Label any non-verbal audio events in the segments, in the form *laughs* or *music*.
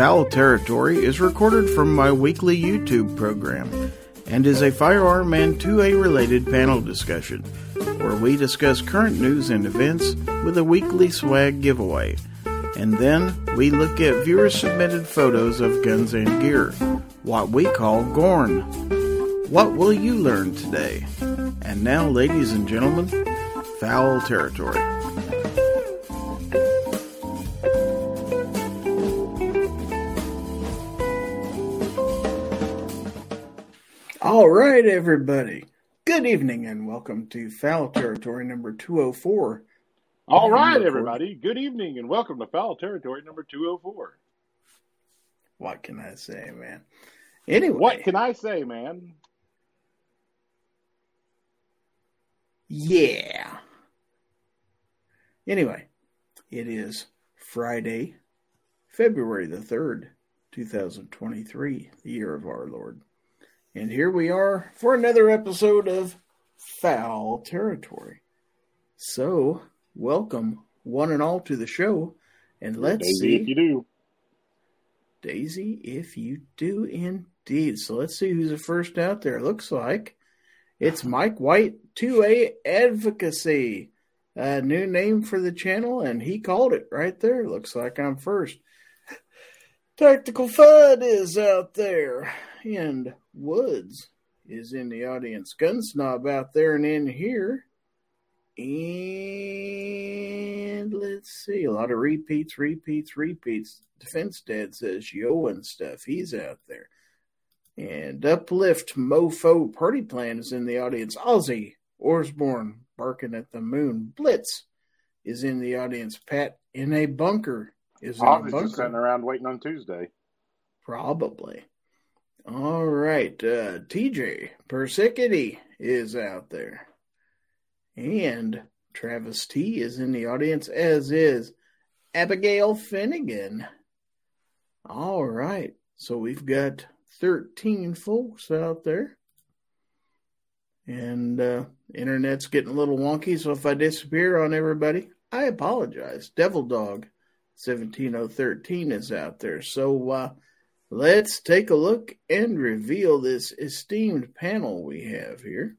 Fowl Territory is recorded from my weekly YouTube program and is a firearm and 2A related panel discussion where we discuss current news and events with a weekly swag giveaway. And then we look at viewer submitted photos of guns and gear, what we call Gorn. What will you learn today? And now, ladies and gentlemen, Fowl Territory. All right, everybody. Good evening and welcome to Fowl Territory number 204. All right, everybody. Good evening and welcome to Fowl Territory number 204. What can I say, man? Anyway, What can I say, man? yeah. Anyway, it is Friday, February the 3rd, 2023, the year of our Lord. And here we are for another episode of Fowl Territory. So, welcome one and all to the show. And let's Daisy, see. if you do. Daisy, if you do indeed. So let's see who's the first out there. Looks like it's Mike White, 2A Advocacy. A new name for the channel, and he called it right there. Looks like I'm first. Tactical Fud is out there, and Woods is in the audience. Gun Snob out there and in here. And let's see, a lot of repeats, repeats, repeats. Defense Dad says yo and stuff. He's out there. And Uplift Mofo Party Plan is in the audience. Ozzy Orsborn barking at the moon. Blitz is in the audience. Pat in a bunker is in a bunker. sitting around waiting on Tuesday. Probably. All right. Uh, TJ Persicity is out there. And Travis T is in the audience, as is Abigail Finnegan. All right. So we've got 13 folks out there. And uh, internet's getting a little wonky, so if I disappear on everybody, I apologize. Devil Dog 17013 is out there. So uh, let's take a look and reveal this esteemed panel we have here.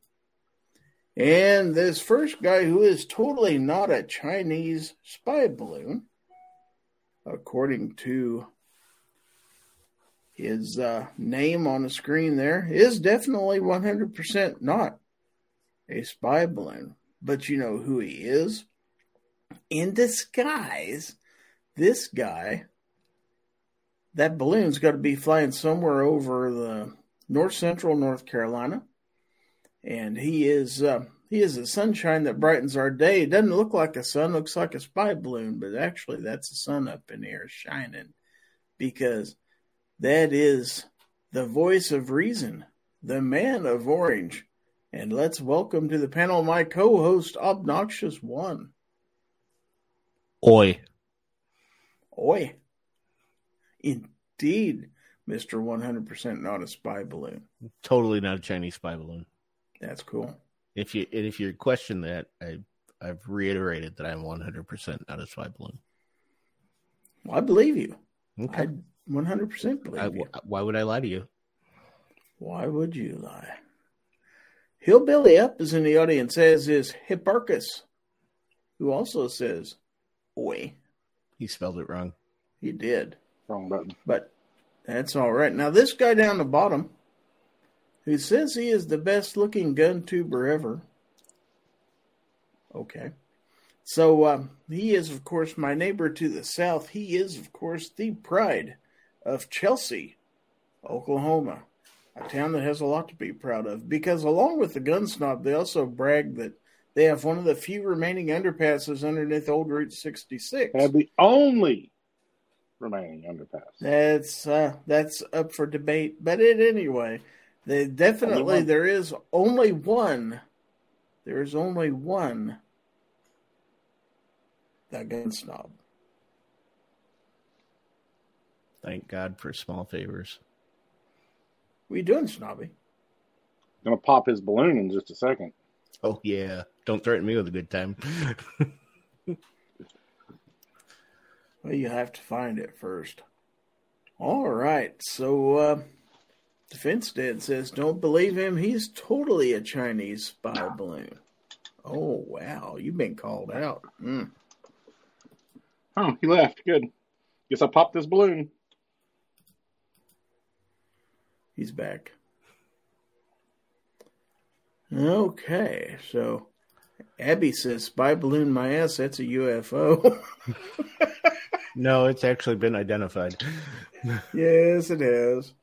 And this first guy, who is totally not a Chinese spy balloon, according to his uh, name on the screen there, is definitely 100% not a spy balloon. But you know who he is? In disguise, this guy, that balloon's got to be flying somewhere over the north central North Carolina and he is uh, he is the sunshine that brightens our day. It doesn't look like a sun, looks like a spy balloon, but actually that's the sun up in here shining because that is the voice of reason, the man of orange. And let's welcome to the panel my co-host Obnoxious One. Oi. Oi. Indeed, Mr. 100% not a spy balloon. Totally not a Chinese spy balloon. That's cool. If you and if you question that, I I've reiterated that I'm 100% not a spy balloon. Well, I believe you. Okay. I 100% believe I, you. why would I lie to you? Why would you lie? Hillbilly Up is in the audience, as is Hipparchus, who also says, Oi. He spelled it wrong. He did. Wrong button. But that's all right. Now, this guy down the bottom, who says he is the best looking gun tuber ever. Okay. So, um, he is, of course, my neighbor to the south. He is, of course, the pride of Chelsea, Oklahoma, a town that has a lot to be proud of. Because, along with the gun snob, they also brag that they have one of the few remaining underpasses underneath Old Route 66. Had the only remaining underpass. That's uh, that's up for debate, but it anyway. They definitely Only one. there is only one. There is only one. That gun snob. Thank God for small favors. What you doing, snobby? Gonna pop his balloon in just a second. Oh yeah. Don't threaten me with a good time. *laughs* Well, you have to find it first. All right. So, uh, Defense Dad says, don't believe him. He's totally a Chinese spy balloon. Oh, wow. You've been called out. Mm. Oh, he left. Good. Guess I popped this balloon. He's back. Okay. So, Abby says, spy balloon my ass. That's a UFO. no, it's actually been identified. yes, it is. has.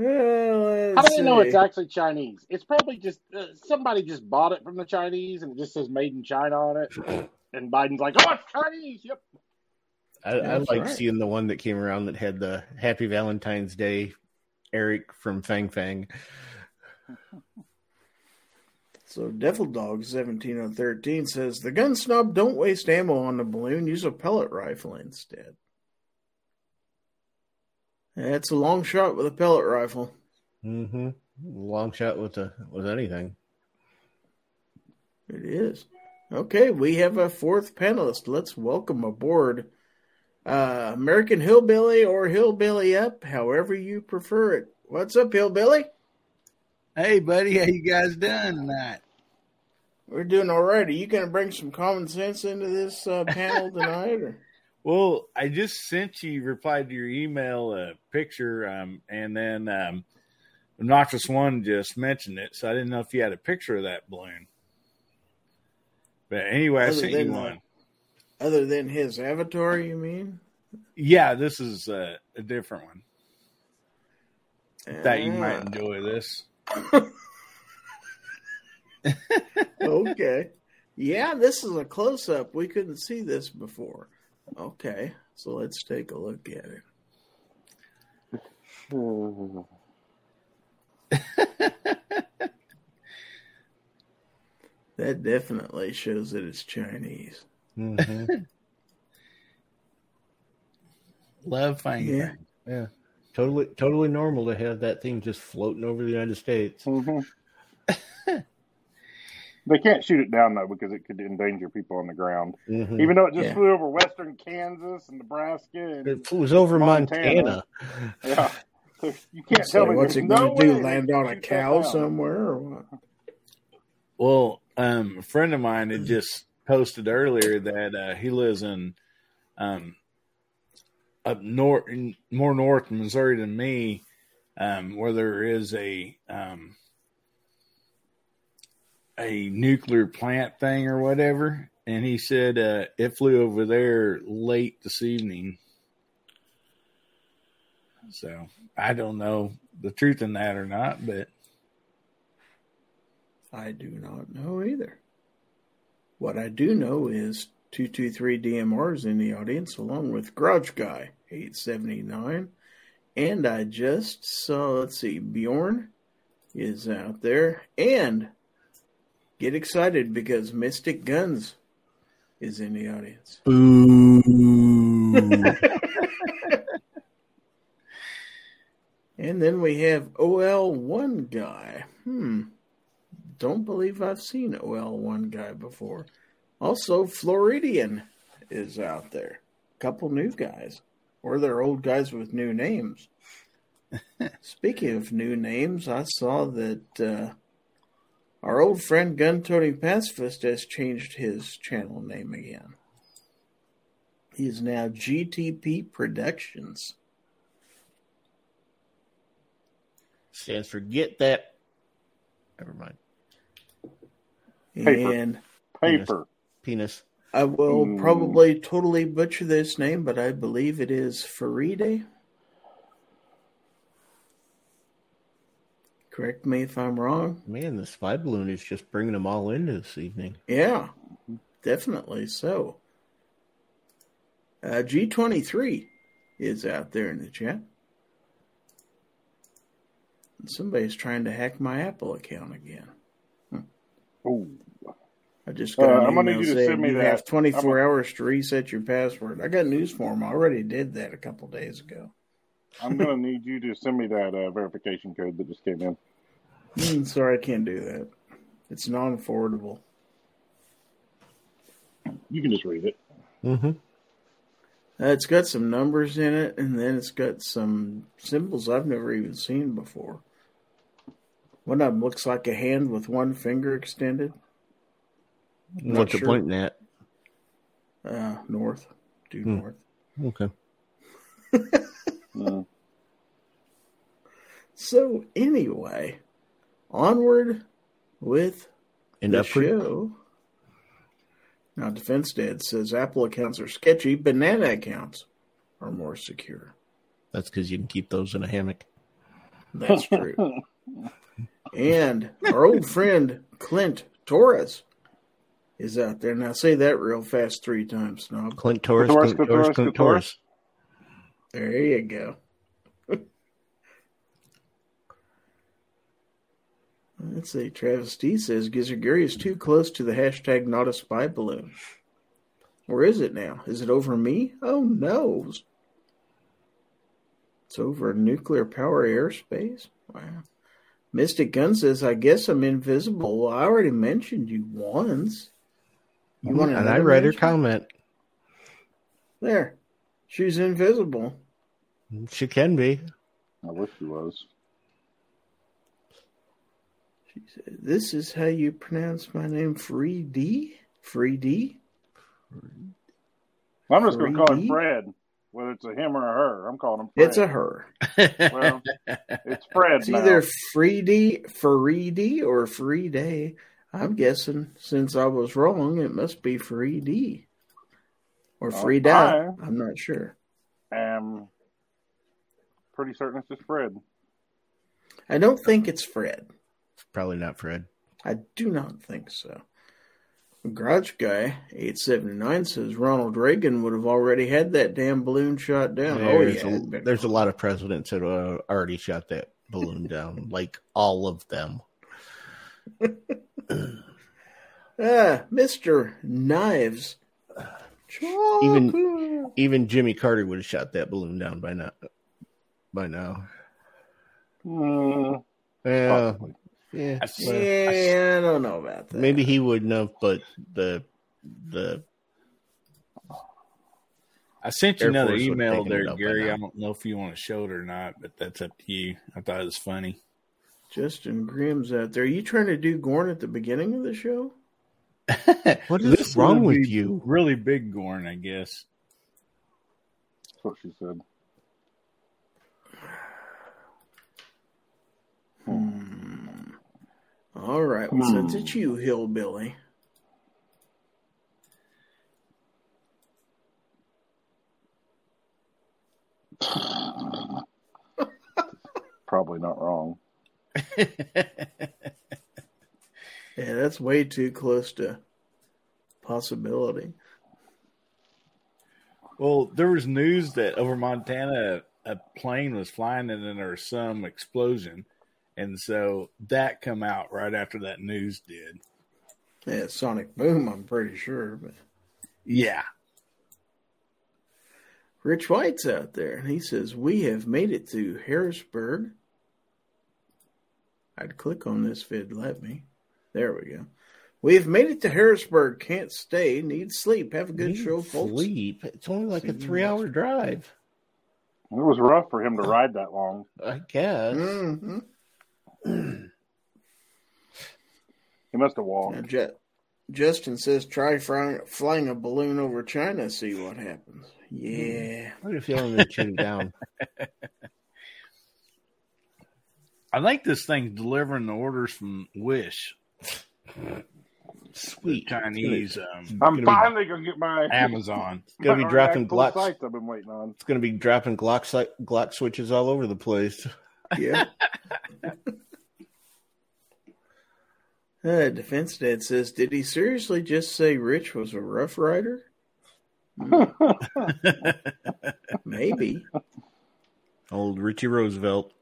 Well, How do you know it's actually Chinese? It's probably just uh, somebody just bought it from the Chinese and it just says "Made in China" on it. And Biden's like, "Oh, it's Chinese." Yep. I, I like right. seeing the one that came around that had the "Happy Valentine's Day," Eric from Fang Fang. *laughs* So Devil Dog seventeen oh thirteen says the gun snob don't waste ammo on the balloon. Use a pellet rifle instead. It's a long shot with a pellet rifle. Mm-hmm. Long shot with a with anything. It is. Okay, we have a fourth panelist. Let's welcome aboard uh, American Hillbilly or Hillbilly Up, however you prefer it. What's up, Hillbilly? Hey, buddy, how you guys doing tonight? We're doing all right. Are you going to bring some common sense into this uh, panel *laughs* tonight? Or? Well, I just sent you replied to your email a picture, um, and then um, Noxious One just mentioned it, so I didn't know if you had a picture of that balloon. But anyway, other I sent you one. other than his avatar, you mean? Yeah, this is uh, a different one. Uh, Thought you might enjoy this. *laughs* okay. Yeah, this is a close up. We couldn't see this before. Okay, so let's take a look at it. *laughs* that definitely shows that it's Chinese. Mm-hmm. *laughs* Love fine. Yeah. yeah. Totally, totally normal to have that thing just floating over the United States. Mm-hmm. *laughs* They can't shoot it down though because it could endanger people on the ground. Mm-hmm. Even though it just yeah. flew over western Kansas and Nebraska, and it was over Montana. Montana. yeah, you can't tell me what's it going to do? Land on a cow somewhere or what? Well, um, a friend of mine had just posted earlier that uh, he lives in um, up north, more north in Missouri than me, um, where there is a um, a nuclear plant thing or whatever, and he said uh, it flew over there late this evening. So I don't know the truth in that or not, but I do not know either. What I do know is 223 DMRs in the audience, along with Garage Guy 879. And I just saw, let's see, Bjorn is out there. And Get excited because Mystic Guns is in the audience. Boo. *laughs* and then we have OL1 guy. Hmm. Don't believe I've seen OL1 guy before. Also, Floridian is out there. A Couple new guys. Or they're old guys with new names. *laughs* Speaking of new names, I saw that uh, our old friend Gun Toting Pacifist has changed his channel name again. He is now GTP Productions. Stands for get that. Never mind. Paper. And paper. Penis. I will mm. probably totally butcher this name, but I believe it is Faride. Correct me if I'm wrong. Man, the spy balloon is just bringing them all in this evening. Yeah, definitely so. Uh, G23 is out there in the chat. And somebody's trying to hack my Apple account again. Hmm. Oh. I just got uh, an I'm email saying you, you have 24 gonna... hours to reset your password. I got news for him. I already did that a couple days ago. I'm going *laughs* to need you to send me that uh, verification code that just came in. Mm, sorry, I can't do that. It's non-forwardable. You can just read it. Mm-hmm. Uh, it's got some numbers in it, and then it's got some symbols I've never even seen before. One of them looks like a hand with one finger extended. Not What's it sure. pointing at? Uh, north, due Hmm. north. Okay. Mm. *laughs* So anyway, onward with And the upward. show. Now, Defense Dad says Apple accounts are sketchy. Banana accounts are more secure. That's because you can keep those in a hammock. That's true. *laughs* and our old friend Clint Torres is out there. Now, say that real fast three times, Snob. Clint Torres, Clint Torres, Clint. Torres. There you go. *laughs* Let's see. Travis D says Gizzard Gary is too close to the hashtag not a spy balloon. Where is it now? Is it over me? Oh no. It's over nuclear power airspace? Wow. Mystic Gun says, I guess I'm invisible. Well, I already mentioned you once. You want and I read her comment. There. She's invisible. She can be. I wish she was. She said, This is how you pronounce my name, Free D? Free D? I'm just going to call him Fred, whether it's a him or a her. I'm calling him Fred. It's a her. *laughs* Well, it's Fred It's now. either Free D, Free D, or Free Day. I'm guessing since I was wrong, it must be Free D. Or Oh, Free Day. I- I'm not sure. Um, pretty certain it's just Fred. I don't think it's Fred. Probably not Fred. I do not think so. Garage Guy 879 says Ronald Reagan would have already had that damn balloon shot down. oh, There's, yeah. a, there's a lot of presidents that uh, already shot that balloon down, *laughs* like all of them. *laughs* *clears throat* Ah, Mr. Knives. Even- Chocolate. Even Jimmy Carter would have shot that balloon down by now. By now, Mm, yeah, possibly. yeah. I s- well, Yeah, I don't know about that. maybe he wouldn't have, but the the I sent you Air another Force email there, Gary. I don't know if you want to show it or not, but that's up to you. I thought it was funny. Justin Grimm's out there. Are you trying to do Gorn at the beginning of the show? *laughs* what is This wrong with you? Really big Gorn, I guess. That's what she said. Hmm. All right. Well, since it's you, hillbilly. *sighs* Probably not wrong. Yeah, that's way too close to possibility. Well, there was news that over Montana a plane was flying and then there was some explosion, and so that come out right after that news did. Yeah, Sonic Boom, I'm pretty sure. But Yeah, Rich White's out there, and he says, We have made it to Harrisburg. I'd click on this if it'd let me. There we go. We have made it to Harrisburg. Can't stay. Need sleep. Have a good Need show, folks. Sleep. It's only like a See you three-hour drive. It was rough for him to ride that long. I guess. hmm He must have walked. Ju- Justin says, try flying, flying a balloon over China, see what happens. Yeah. I have a feeling they shoot it down. *laughs* I think this thing's delivering the orders from Wish, Sweet. Chinese um, I'm gonna finally gonna get my Amazon. *laughs* It's gonna be my dropping actual Glocks. sites I've been waiting on. It's going to be dropping Glock si- Glock switches all over the place. Yeah. *laughs* uh, Defense Dad says, did he seriously just say Rich was a Rough Rider? *laughs* Maybe. Old Richie Roosevelt.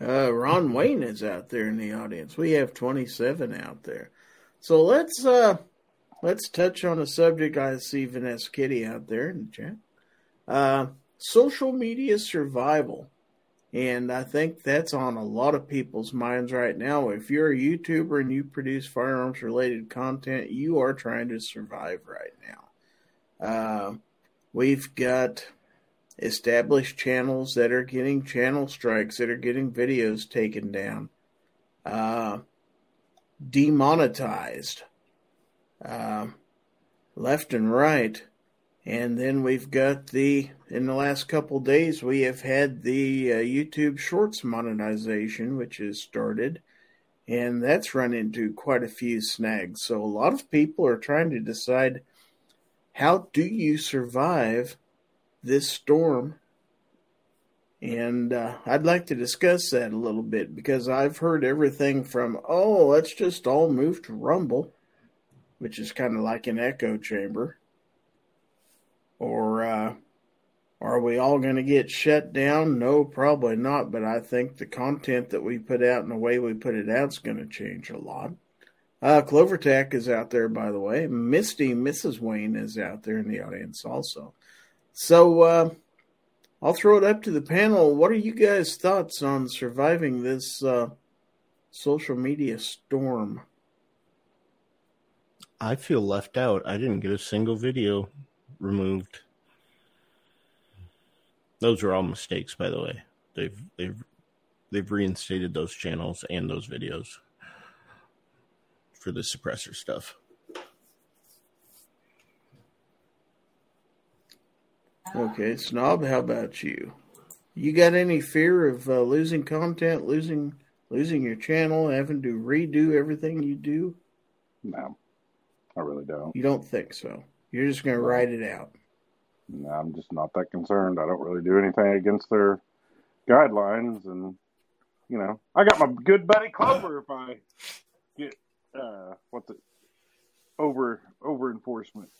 Uh, Ron Wayne is out there in the audience. We have 27 out there. So let's uh let's touch on a subject I see Vanessa Kitty out there in the chat. Uh, social media survival. And I think that's on a lot of people's minds right now. If you're a YouTuber and you produce firearms related content, you are trying to survive right now. Uh, we've got established channels that are getting channel strikes, that are getting videos taken down, uh, demonetized, uh, left and right. And then we've got the, in the last couple days, we have had the uh, YouTube Shorts monetization, which has started. And that's run into quite a few snags. So a lot of people are trying to decide how do you survive this storm? And uh, I'd like to discuss that a little bit because I've heard everything from, oh, let's just all move to Rumble, which is kind of like an echo chamber or uh, are we all going to get shut down? No, probably not. But I think the content that we put out and the way we put it out is going to change a lot. Uh, Clovertack is out there, by the way. Misty, Mrs. Wayne, is out there in the audience also. So uh, I'll throw it up to the panel. What are you guys' thoughts on surviving this uh, social media storm? I feel left out. I didn't get a single video removed. Those are all mistakes, by the way. They've they've they've reinstated those channels and those videos for the suppressor stuff. Okay, Snob, how about you? You got any fear of uh, losing content, losing losing your channel, having to redo everything you do? No, I really don't. You don't think so? You're just going to write it out. No, I'm just not that concerned. I don't really do anything against their guidelines, and you know, I got my good buddy Clover. If I get uh, what's the over over enforcement,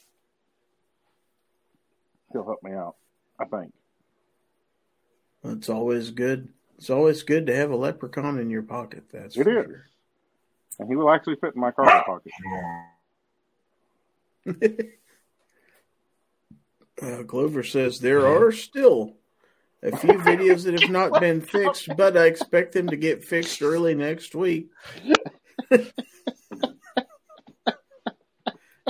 he'll help me out. I think. It's always good. It's always good to have a leprechaun in your pocket. That's it is. Sure. and he will actually fit in my cargo pocket. *laughs* Uh, Glover says there are still a few videos that have *laughs* not been fixed, but I expect them to get fixed early next week. *laughs*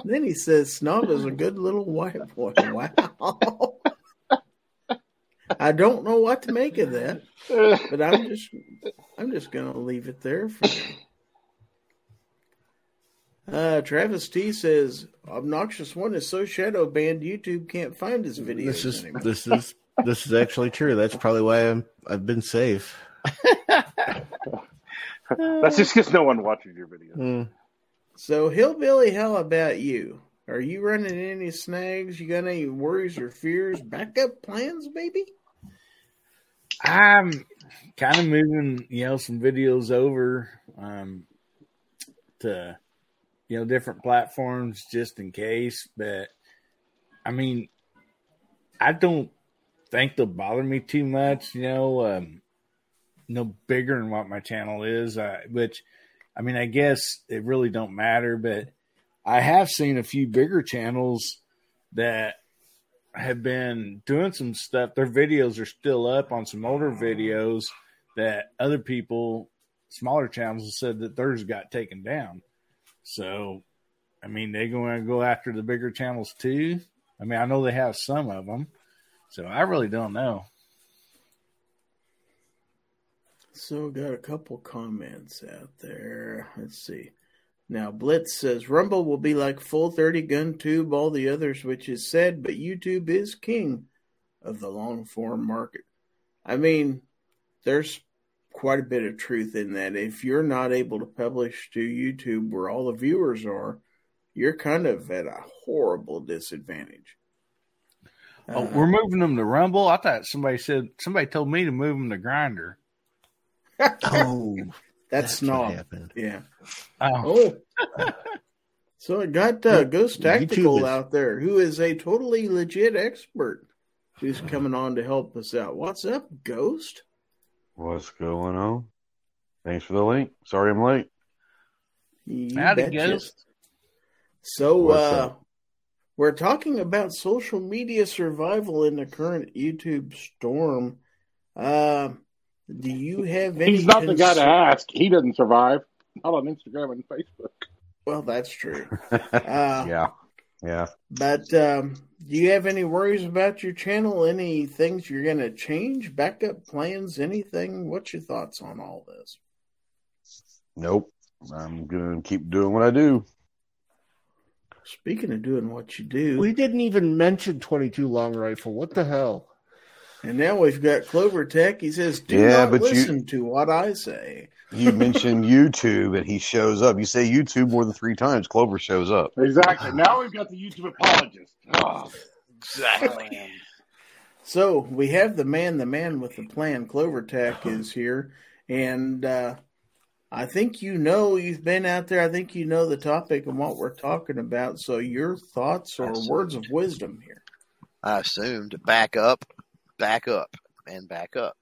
then he says Snob is a good little white boy. *laughs* Wow. I don't know what to make of that, but I'm just I'm just gonna leave it there for uh, Travis T says obnoxious one is so shadow banned YouTube can't find his videos. This is anymore. this is this is actually true. That's probably why I'm I've been safe. That's just because no one watches your videos. Mm. So hillbilly, how about you? Are you running any snags? You got any worries or fears? Backup plans, baby? I'm kind of moving, you know, some videos over um, to you know, different platforms just in case. But I mean, I don't think they'll bother me too much. You know, um, no bigger than what my channel is, uh, which I mean, I guess it really don't matter. But I have seen a few bigger channels that have been doing some stuff. Their videos are still up on some older videos that other people, smaller channels, said that theirs got taken down. So, I mean, they're going to go after the bigger channels too. I mean, I know they have some of them, so I really don't know. So, got a couple comments out there. Let's see. Now, Blitz says Rumble will be like full 30 gun tube, all the others, which is said, but YouTube is king of the long form market. I mean, there's quite a bit of truth in that. If you're not able to publish to YouTube where all the viewers are, you're kind of at a horrible disadvantage. Oh, uh, we're moving them to Rumble. I thought somebody said somebody told me to move them to Grindr. Oh, *laughs* that's, that's not happened. Yeah. Oh. oh. so I got uh, Ghost Tactical out there, who is a totally legit expert, who's *laughs* coming on to help us out. What's up, Ghost? What's going on? Thanks for the link. Sorry I'm late. You Howdy, Ghost. So, uh, we're talking about social media survival in the current YouTube storm. Uh, do you have any? He's not cons- the guy to ask. He doesn't survive. Not on Instagram and Facebook. Well, that's true. *laughs* Uh, yeah, yeah. But um, do you have any worries about your channel? Any things you're going to change? Backup plans? Anything? What's your thoughts on all this? Nope. I'm gonna keep doing what I do. Speaking of doing what you do, We didn't even mention 22 long rifle. What the hell? And now we've got Clover Tech. He says, "Do Yeah, not but you- listen to what I say." *laughs* You mentioned YouTube and he shows up. You say YouTube more than three times, Clover shows up. Exactly. Now we've got the YouTube apologist. Oh, *sighs* Exactly. So we have the man, the man with the plan. Clover Tech is here, and uh, I think you know you've been out there. I think you know the topic and what we're talking about. So your thoughts or words of wisdom here. I assumed back up, back up, and back up.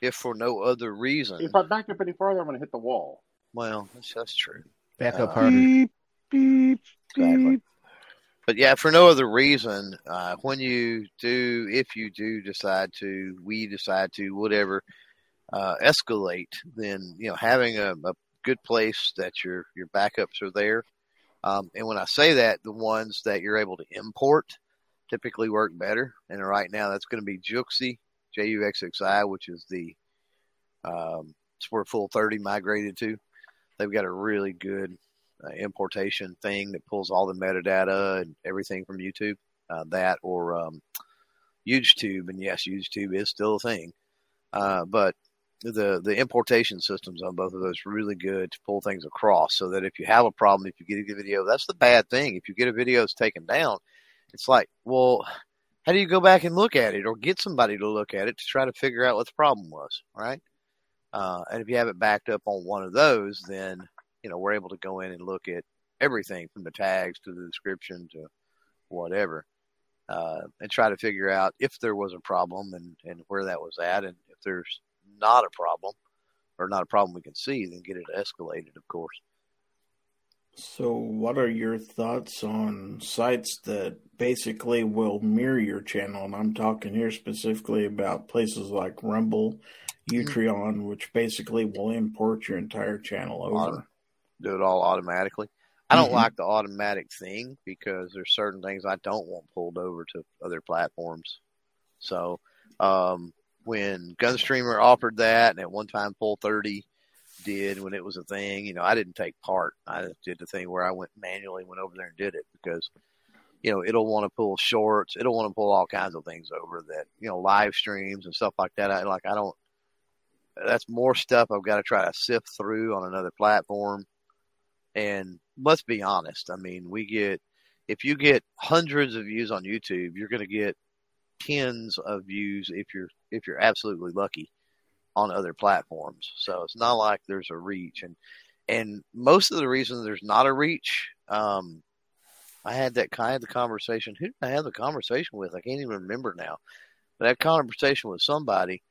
If for no other reason, if I back up any farther, I'm going to hit the wall. well, that's, that's true. Back up Uh, harder. Beep, beep, Exactly. beep. But yeah, for no other reason, uh, when you do, if you do decide to, we decide to, whatever, uh, escalate, then you know having a, a good place that your your backups are there. Um, and when I say that, the ones that you're able to import typically work better. And right now, that's going to be Juxxi, J U X X I, which is the um, where Full Thirty migrated to. They've got a really good uh, importation thing that pulls all the metadata and everything from YouTube. Uh, that or um, YouTube, and yes, YouTube is still a thing. Uh, but the the importation systems on both of those really good to pull things across, so that if you have a problem, if you get a video, that's the bad thing. If you get a video that's taken down, it's like, well, how do you go back and look at it, or get somebody to look at it to try to figure out what the problem was, right? Uh, and if you have it backed up on one of those, then you know we're able to go in and look at everything from the tags to the description to whatever, uh, and try to figure out if there was a problem and and where that was at, and if there's not a problem or not a problem we can see, then get it escalated, of course. So, what are your thoughts on sites that basically will mirror your channel? And I'm talking here specifically about places like Rumble, Utreon, which basically will import your entire channel over. Do it all automatically. I don't Mhm. like the automatic thing because there's certain things I don't want pulled over to other platforms. So um, when Gunstreamer offered that, and at one time Full Thirty did when it was a thing, you know, I didn't take part. I did the thing where I went manually, went over there and did it because you know it'll want to pull shorts, it'll want to pull all kinds of things over that you know live streams and stuff like that. I like I don't. That's more stuff I've got to try to sift through on another platform. And let's be honest. I mean, we get, if you get hundreds of views on YouTube, you're going to get tens of views if you're, if you're absolutely lucky on other platforms. So it's not like there's a reach. And, and most of the reason there's not a reach, um, I had that kind of the conversation. Who did I have the conversation with? I can't even remember now. But I had a conversation with somebody,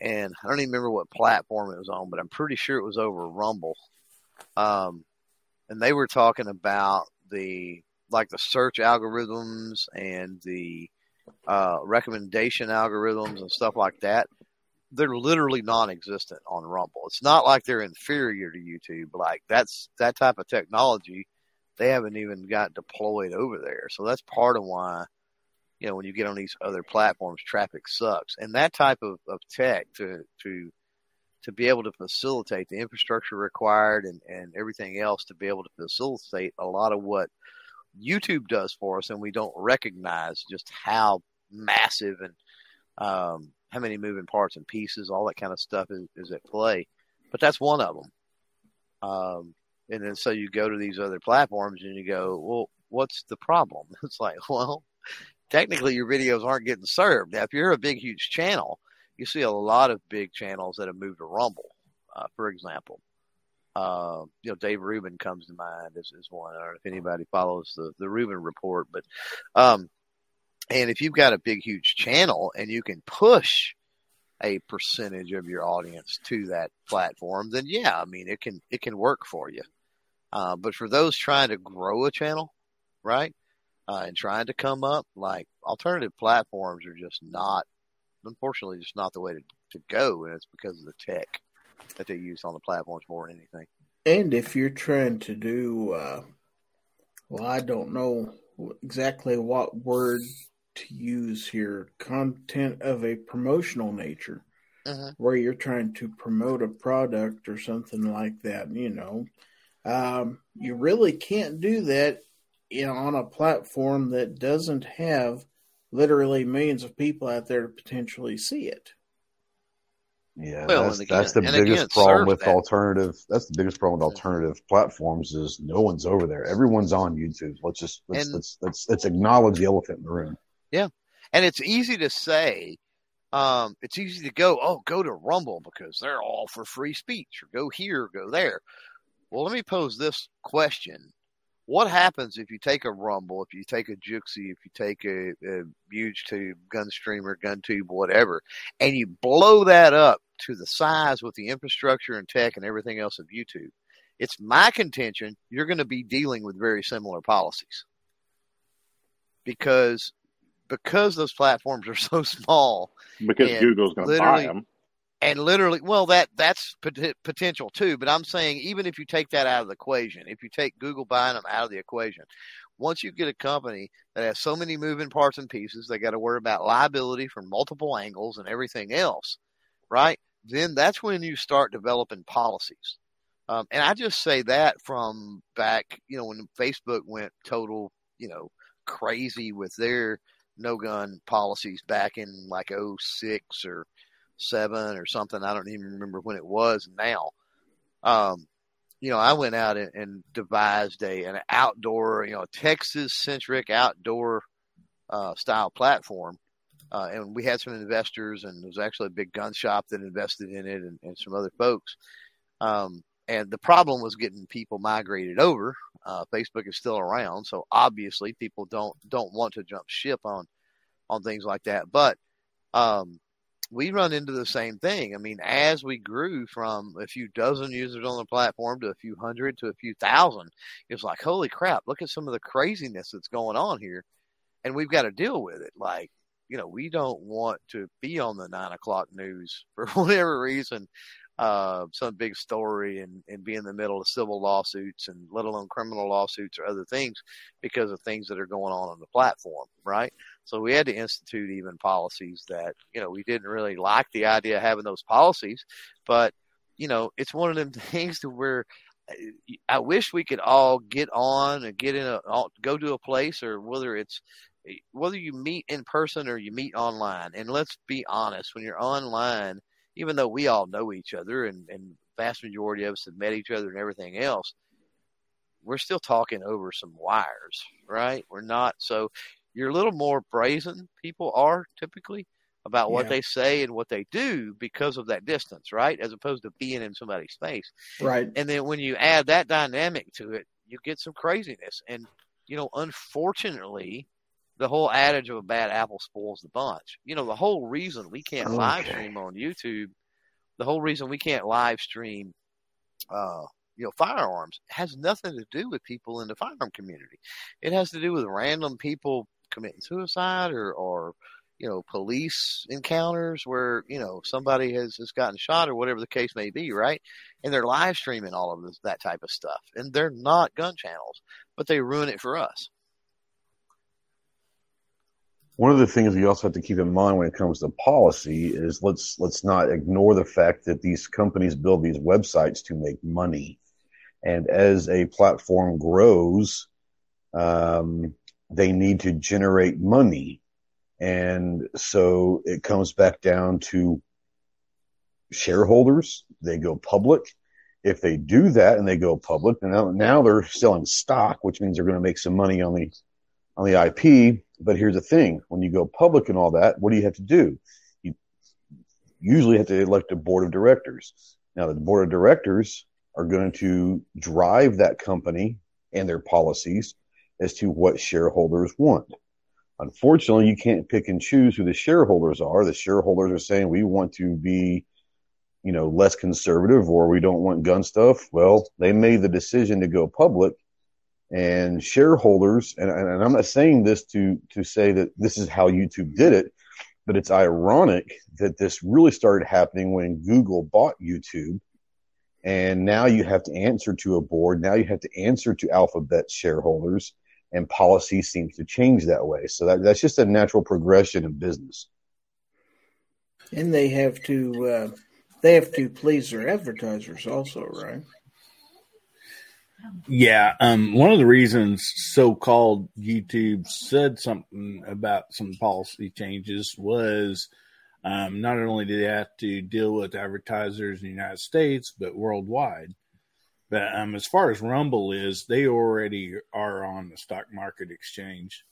and I don't even remember what platform it was on, but I'm pretty sure it was over Rumble um, and they were talking about the like the search algorithms and the uh, recommendation algorithms and stuff like that. They're literally non-existent on Rumble. It's not like they're inferior to YouTube. Like that's that type of technology they haven't even got deployed over there. So that's part of why you know when you get on these other platforms, traffic sucks. And that type of, of tech to to to be able to facilitate the infrastructure required and, and everything else to be able to facilitate a lot of what YouTube does for us, and we don't recognize just how massive and um, how many moving parts and pieces, all that kind of stuff is, is at play. But that's one of them. Um, and then so you go to these other platforms and you go, well, what's the problem? *laughs* It's like, well, technically your videos aren't getting served. Now, if you're a big, huge channel, you see a lot of big channels that have moved to Rumble, uh, for example. Uh, you know, Dave Rubin comes to mind as, as one. I don't know if anybody follows the, the Rubin report, but, um, and if you've got a big, huge channel and you can push a percentage of your audience to that platform, then yeah, I mean, it can, it can work for you. Uh, but for those trying to grow a channel, right? Uh, and trying to come up, like alternative platforms are just not unfortunately just not the way to, to go, and it's because of the tech that they use on the platforms more than anything. And if you're trying to do, uh, well, I don't know exactly what word to use here. Content of a promotional nature, Mhm. where you're trying to promote a product or something like that. You know, um, you really can't do that you know, on a platform that doesn't have literally millions of people out there to potentially see it. Yeah, Well, that's again- that's the biggest problem with that. alternative. That's the biggest problem with alternative platforms is no one's over there. Everyone's on YouTube. Let's just let's And- let's, let's let's acknowledge the elephant in the room. And it's easy to say, um, it's easy to go, oh, go to Rumble because they're all for free speech, or go here, or go there. Well, let me pose this question. What happens if you take a Rumble, if you take a Juxxi, if you take a, a YouTube, Gunstreamer, GunTube, whatever, and you blow that up to the size with the infrastructure and tech and everything else of YouTube? It's my contention you're going to be dealing with very similar policies because because those platforms are *laughs* so small because Google's going to buy them. and literally well that that's pot- potential too but i'm saying even if you take that out of the equation if you take google buying them out of the equation once you get a company that has so many moving parts and pieces they got to worry about liability from multiple angles and everything else right then that's when you start developing policies um, and i just say that from back you know when facebook went total you know crazy with their no gun policies back in like 06 or seven or something. I don't even remember when it was now. Um, you know, I went out and, and devised a an outdoor, you know, Texas centric outdoor uh, style platform. Uh, and we had some investors, and there was actually a big gun shop that invested in it, and, and some other folks. Um, and the problem was getting people migrated over. Uh, Facebook is still around, so obviously people don't don't want to jump ship on on things like that. But um, we run into the same thing. I mean, as we grew from a few dozen users on the platform to a few hundred to a few thousand, it's like, holy crap, look at some of the craziness that's going on here. And we've got to deal with it. Like, you know, we don't want to be on the nine o'clock news *laughs* for whatever reason, uh, some big story and, and be in the middle of civil lawsuits and let alone criminal lawsuits or other things because of things that are going on on the platform, right? So we had to institute even policies that, you know, we didn't really like the idea of having those policies, but, you know, it's one of them *laughs* things to where uh, I wish we could all get on and get in a, go to a place or whether it's, whether you meet in person or you meet online. And let's be honest, when you're online, even though we all know each other and, and vast majority of us have met each other and everything else, we're still talking over some wires, right? We're not so you're a little more brazen. People are typically about what Yeah. they say and what they do because of that distance, right? As opposed to being in somebody's space. Right. And then when you add that dynamic to it, you get some craziness. And, you know, unfortunately, the whole adage of a bad apple spoils the bunch. You know, the whole reason we can't live stream on YouTube, the whole reason we can't live stream, uh, you know, firearms has nothing to do with people in the firearm community. It has to do with random people committing suicide or, or you know, police encounters where, you know, somebody has, has gotten shot or whatever the case may be, right? And they're live streaming all of this, that type of stuff. And they're not gun channels, but they ruin it for us. One of the things we also have to keep in mind when it comes to policy is let's let's not ignore the fact that these companies build these websites to make money, and as a platform grows, um, they need to generate money, and so it comes back down to shareholders. They go public. If they do that and they go public, now, now they're selling stock, which means they're going to make some money on the on the IP. But here's the thing: when you go public and all that, what do you have to do? You usually have to elect a board of directors. Now, the board of directors are going to drive that company and their policies as to what shareholders want. Unfortunately, you can't pick and choose who the shareholders are. The shareholders are saying we want to be, you know, less conservative or we don't want gun stuff. Well, they made the decision to go public and shareholders and, and i'm not saying this to to say that this is how youtube did it but it's ironic that this really started happening when google bought youtube and now you have to answer to a board now you have to answer to alphabet shareholders and policy seems to change that way. So that, that's just a natural progression in business. And they have to uh, they have to please their advertisers also, right? Yeah, um, one of the reasons so-called YouTube said something about some policy changes was um, not only did they have to deal with advertisers in the United States, but worldwide. But um, as far as Rumble is, they already are on the stock market exchange.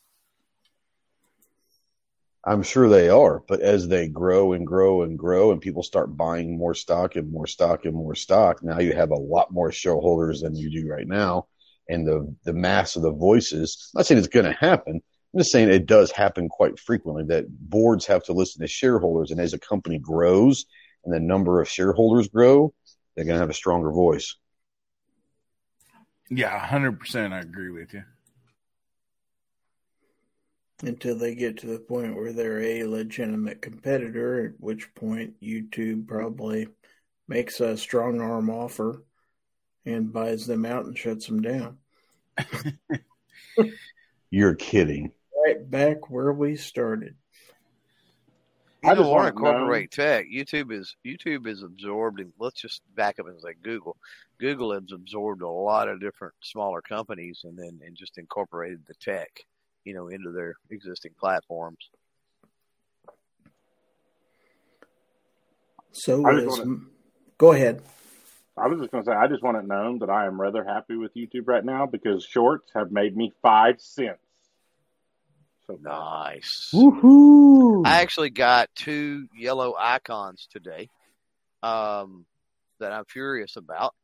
I'm sure they are, but as they grow and grow and grow, and people start buying more stock and more stock and more stock, now you have a lot more shareholders than you do right now, and the the mass of the voices. I'm not saying it's going to happen. I'm just saying it does happen quite frequently that boards have to listen to shareholders, and as a company grows and the number of shareholders grow, they're going to have a stronger voice. Yeah, hundred percent. I agree with you. Until they get to the point where they're a legitimate competitor, at which point YouTube probably makes a strong arm offer and buys them out and shuts them down. *laughs* You're kidding. Right back where we started. You I don't just want to want to know- incorporate tech. YouTube is YouTube is absorbed in. Let's just back up and say Google. Google has absorbed a lot of different smaller companies and then and just incorporated the tech, you know, into their existing platforms. So is, wanna- go ahead. I was just going to say, I just want it known that I am rather happy with YouTube right now because shorts have made me five cents. So Nice. Woohoo! I actually got two yellow icons today um, that I'm furious about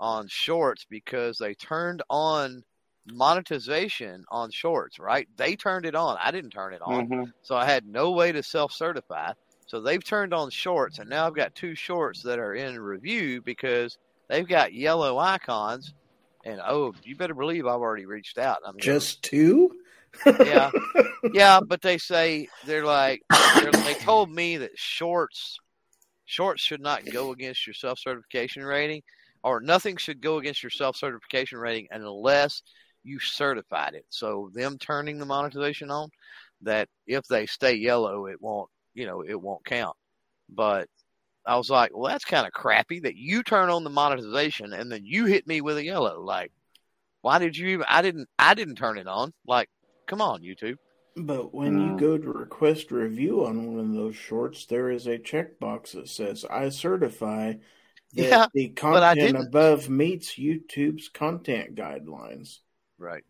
on shorts because they turned on monetization on shorts, right? They turned it on. I didn't turn it on. Mhm. So I had no way to self certify. So they've turned on shorts, and now I've got two shorts that are in review because they've got yellow icons. And oh, you better believe I've already reached out. I mean, Just two? Yeah. *laughs* yeah, but they say they're like they're, they told me that shorts shorts should not go against your self certification rating, or nothing should go against your self certification rating unless you certified it. So them turning the monetization on, that if they stay yellow, it won't you know it won't count. But I was like, well, that's kind of crappy that you turn on the monetization and then you hit me with a yellow. Like, why did you even? I didn't. I didn't turn it on. Like, come on, YouTube. But when you Mm. go to request a review on one of those shorts, there is a checkbox that says, I certify that Yeah, the content above meets YouTube's content guidelines. Right.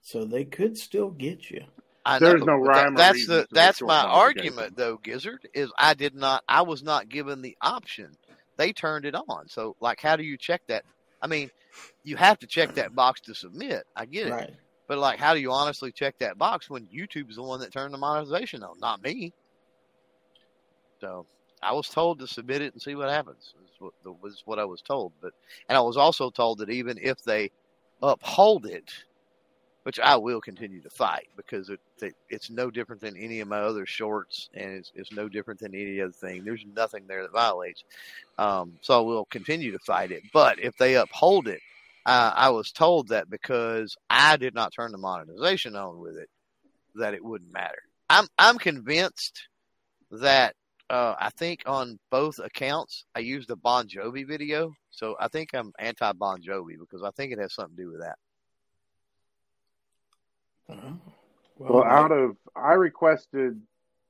So they could still get you. I There's know, no but that- rhyme or that's reason the the that's my argument though, Gizzard, is I did not I was not given the option. They turned it on. So like how do you check that? I mean, you have to check that box to submit. I get it. Right. But like how do you honestly check that box when YouTube's the one that turned the monetization on, not me? So I was told to submit it and see what happens. Was what, was what I was told. But and I was also told that even if they uphold it, which I will continue to fight because it, it it's no different than any of my other shorts, and it's, it's no different than any other thing. There's nothing there that violates. Um, so I will continue to fight it. But if they uphold it, uh, I was told that because I did not turn the monetization on with it, that it wouldn't matter. I'm I'm convinced that uh, I think on both accounts I used a Bon Jovi video, so I think I'm anti Bon Jovi because I think it has something to do with that. Oh. Well, out of I requested,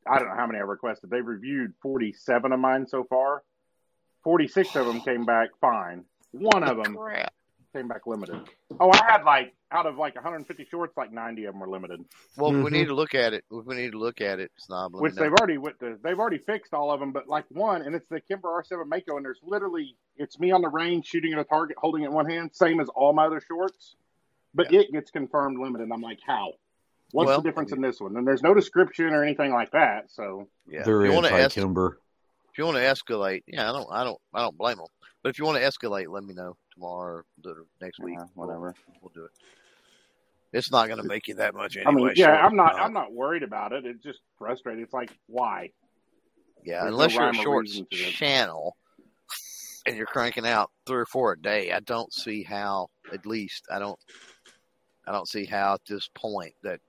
I don't know how many I requested. They've reviewed forty-seven of mine so far. Forty-six of them came back fine. One of them Crap. Came back limited. Hmm. Oh, I had like out of like 150 shorts, like 90 of them were limited, Well, if we mm-hmm. need to look at it. We need to look at it, Snob. let me which they've already went to, they've already fixed all of them, but like one, and it's the Kimber R7 Mako, and there's literally it's me on the range shooting at a target, holding it in one hand, same as all my other shorts, but it gets confirmed limited. I'm like, how? What's Well- the difference in this one? And there's no description or anything like that, so Yeah. They're if you want to anti Kimber. if you want to escalate, yeah, I don't, I don't, I don't blame them. But if you want to escalate, let me know tomorrow or next week. Uh-huh, yeah, whatever. We'll, we'll do it. It's not going to make you that much I anyway. mean, yeah, short I'm not, of I'm not worried about it. It's just frustrating. It's like, why? Yeah, there's no unless you're a rhyme or shorts reason to it. channel and you're cranking out three or four a day, I don't see how. At least I don't. I don't see how at this point that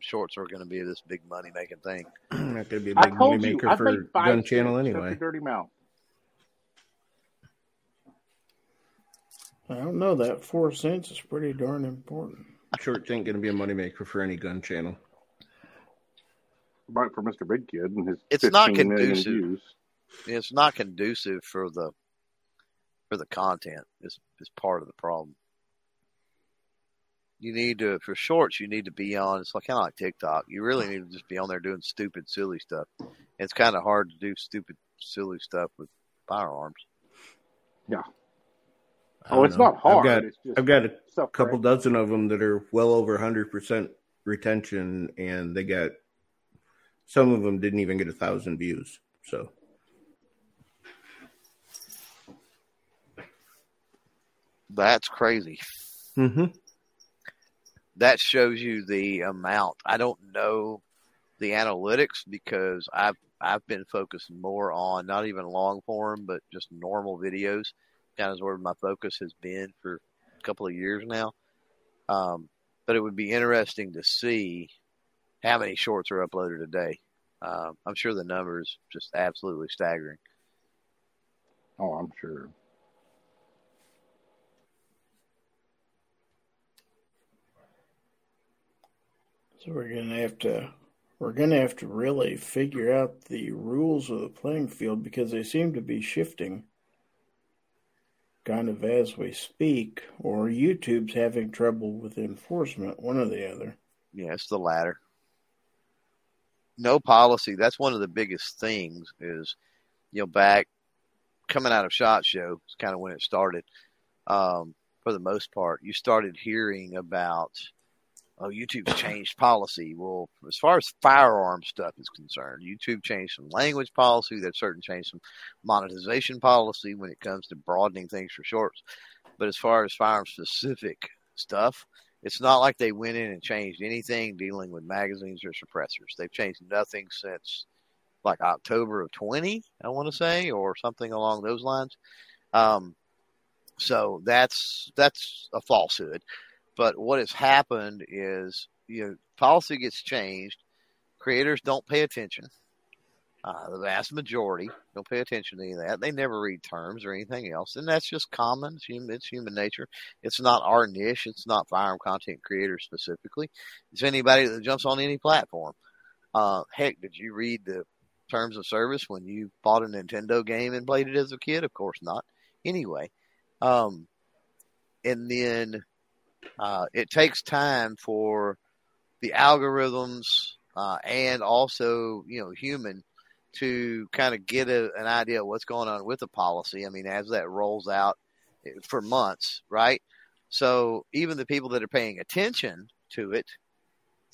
shorts are going to be this big money making thing. Not going to be a I big money told you, maker I for think five Gun Channel anyway. your dirty mouth. I don't know. That four cents is pretty darn important. Shorts ain't going to be a money maker for any Gun Channel. Right for Mr. Big Kid and his It's not 15 million conducive. views. It's not conducive for the for the content. Is is part of the problem. You need to for shorts. You need to be on. It's like kind of like TikTok. You really need to just be on there doing stupid, silly stuff. It's kind of hard to do stupid, silly stuff with firearms. I Oh, it's know. not hard. I've got, it's just I've got a stuff couple right? dozen of them that are well over 100% retention, and they got some of them didn't even get a thousand views. So That's crazy. mm-hmm. that shows you the amount. I don't know the analytics because I've I've been focused more on not even long form, but just normal videos. Kind of where my focus has been for a couple of years now. Um, but it would be interesting to see how many shorts are uploaded a day. Um, I'm sure the number is just absolutely staggering. Oh, I'm sure. So we're gonna have to we're gonna have to really figure out the rules of the playing field because they seem to be shifting kind of as we speak, or YouTube's having trouble with enforcement, one or the other. Yeah, it's the latter. No policy. That's one of the biggest things is, you know, back coming out of SHOT Show, it's kind of when it started. Um, for the most part, you started hearing about, oh, YouTube's changed policy. Well, as far as firearm stuff is concerned, YouTube changed some language policy. They've certainly changed some monetization policy when it comes to broadening things for shorts. But as far as firearm specific stuff, it's not like they went in and changed anything dealing with magazines or suppressors. They've changed nothing since like October of 20, I want to say, or something along those lines. Um, so that's that's a falsehood. But what has happened is, you know, policy gets changed. Creators don't pay attention. Uh, the vast majority don't pay attention to any of that. They never read terms or anything else, and that's just common. It's human, it's human nature. It's not our niche. It's not firearm content creators specifically. It's anybody that jumps on any platform. Uh, heck, did you read the terms of service when you bought a Nintendo game and played it as a kid? Of course not. Anyway, um, and then uh, it takes time for the algorithms uh, and also you know human to kind of get a, an idea of what's going on with the policy. I mean, as that rolls out eh, for months, right? So even the people that are paying attention to it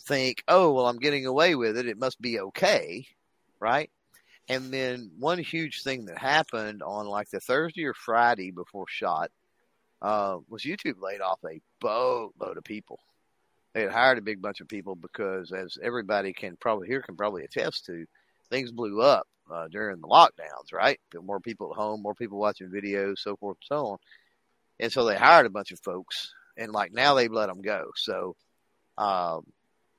think, oh, well, I'm getting away with it. It must be okay, right? And then one huge thing that happened on like the Thursday or Friday before shot uh, was YouTube laid off a boatload of people. They had hired a big bunch of people because, as everybody can probably here can probably attest to, things blew up uh, during the lockdowns, right? More people at home, more people watching videos, so forth and so on. And so they hired a bunch of folks, and like now they've let them go. So um,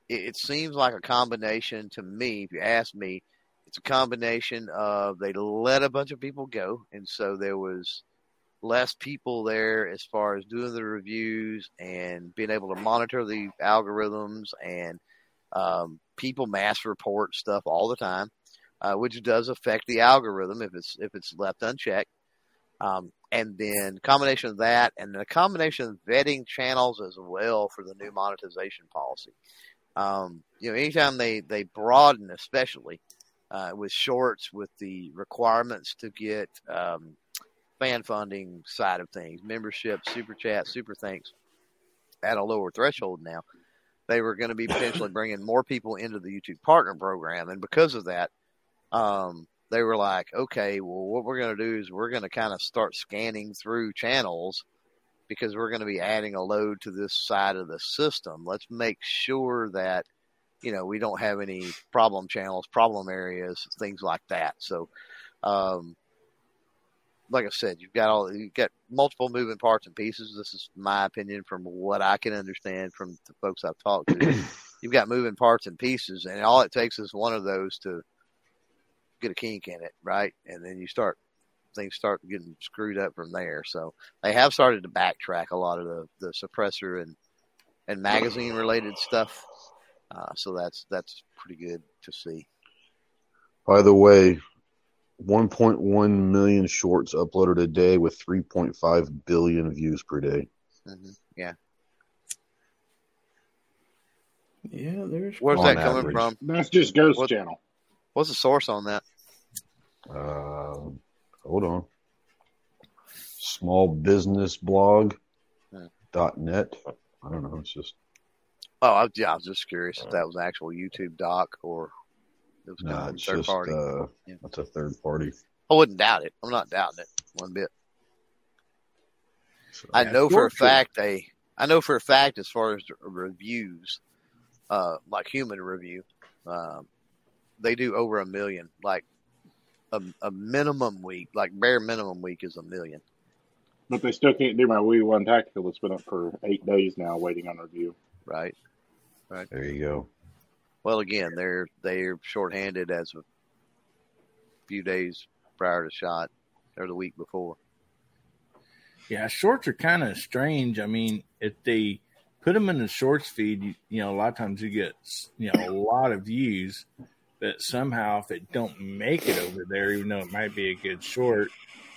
it, it seems like a combination to me. If you ask me, it's a combination of they let a bunch of people go, and so there was less people there as far as doing the reviews and being able to monitor the algorithms and um, people mass report stuff all the time, uh, which does affect the algorithm if it's if it's left unchecked. Um, and then combination of that and the combination of vetting channels as well for the new monetization policy. Um, you know, anytime they they broaden, especially uh, with shorts, with the requirements to get um, fan funding side of things, membership, super chat, super thanks at a lower threshold now. They were going to be potentially bringing more people into the YouTube partner program, and because of that, um, they were like, okay, well, what we're going to do is we're going to kind of start scanning through channels because we're going to be adding a load to this side of the system. Let's make sure that you know we don't have any problem channels, problem areas, things like that. So, um, like I said, you've got all you've got multiple moving parts and pieces. This is my opinion from what I can understand from the folks I've talked to. *clears throat* you've got moving parts and pieces, and all it takes is one of those to get a kink in it, right? And then you start things start getting screwed up from there. So they have started to backtrack a lot of the, the suppressor and and magazine related stuff. Uh, so that's that's pretty good to see. By the way, 1.1 million shorts uploaded a day with 3.5 billion views per day. hmm Yeah, Yeah, there's. where's On that coming average. from? That's just Ghost What- Channel. What's the source on that? Uh, hold on. Small business blog dot net. I don't know. It's just Oh, I, yeah, I was just curious if that was actual YouTube doc or it was no. kind of It's third just party. uh, Yeah. that's a third party. I wouldn't doubt it. I'm not doubting it one bit. So, I know for a short fact they. I know for a fact as far as reviews, uh, like human review, um, they do over a million. Like a, a minimum week, like bare minimum week is a million. But they still can't do my Wii One Tactical that's been up for eight days now, waiting on review. Right. Right. there you go. Well, again, they're they're shorthanded as a few days prior to shot or the week before. Yeah, shorts are kind of strange. I mean, if they put them in the shorts feed, you, you know, a lot of times you get you know a lot of views, but somehow if it don't make it over there, even though it might be a good short,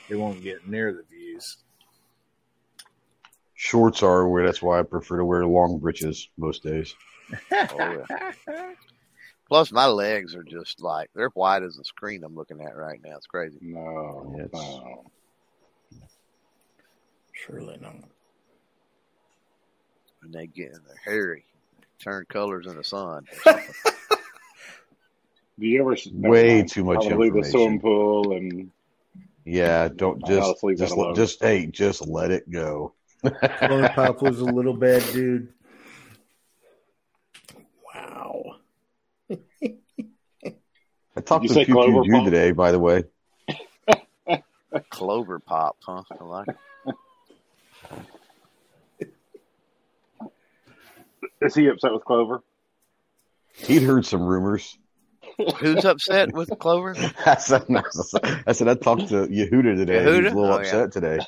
it won't get near the views. Shorts are where that's why I prefer to wear long breeches most days. Oh, *laughs* Plus, my legs are just like they're white as the screen I'm looking at right now. It's crazy. No, Yes. no. Surely not. And they get they're hairy, turn colors in the sun. *laughs* Do you ever? Way mind. too much I'll leave the information. swimming pool and Yeah, don't I'll just just leave just alone. just hey, just let it go. Corn Pop was a little bad dude. Wow. I talked You to say Pew Pew Clover Jew today, by the way. *laughs* Clover pop, huh? I like it. is he upset with Clover? He'd heard some rumors. Who's upset with Clover? *laughs* I said, I said I talked to Yehuda today. He was a little Oh, yeah. upset today.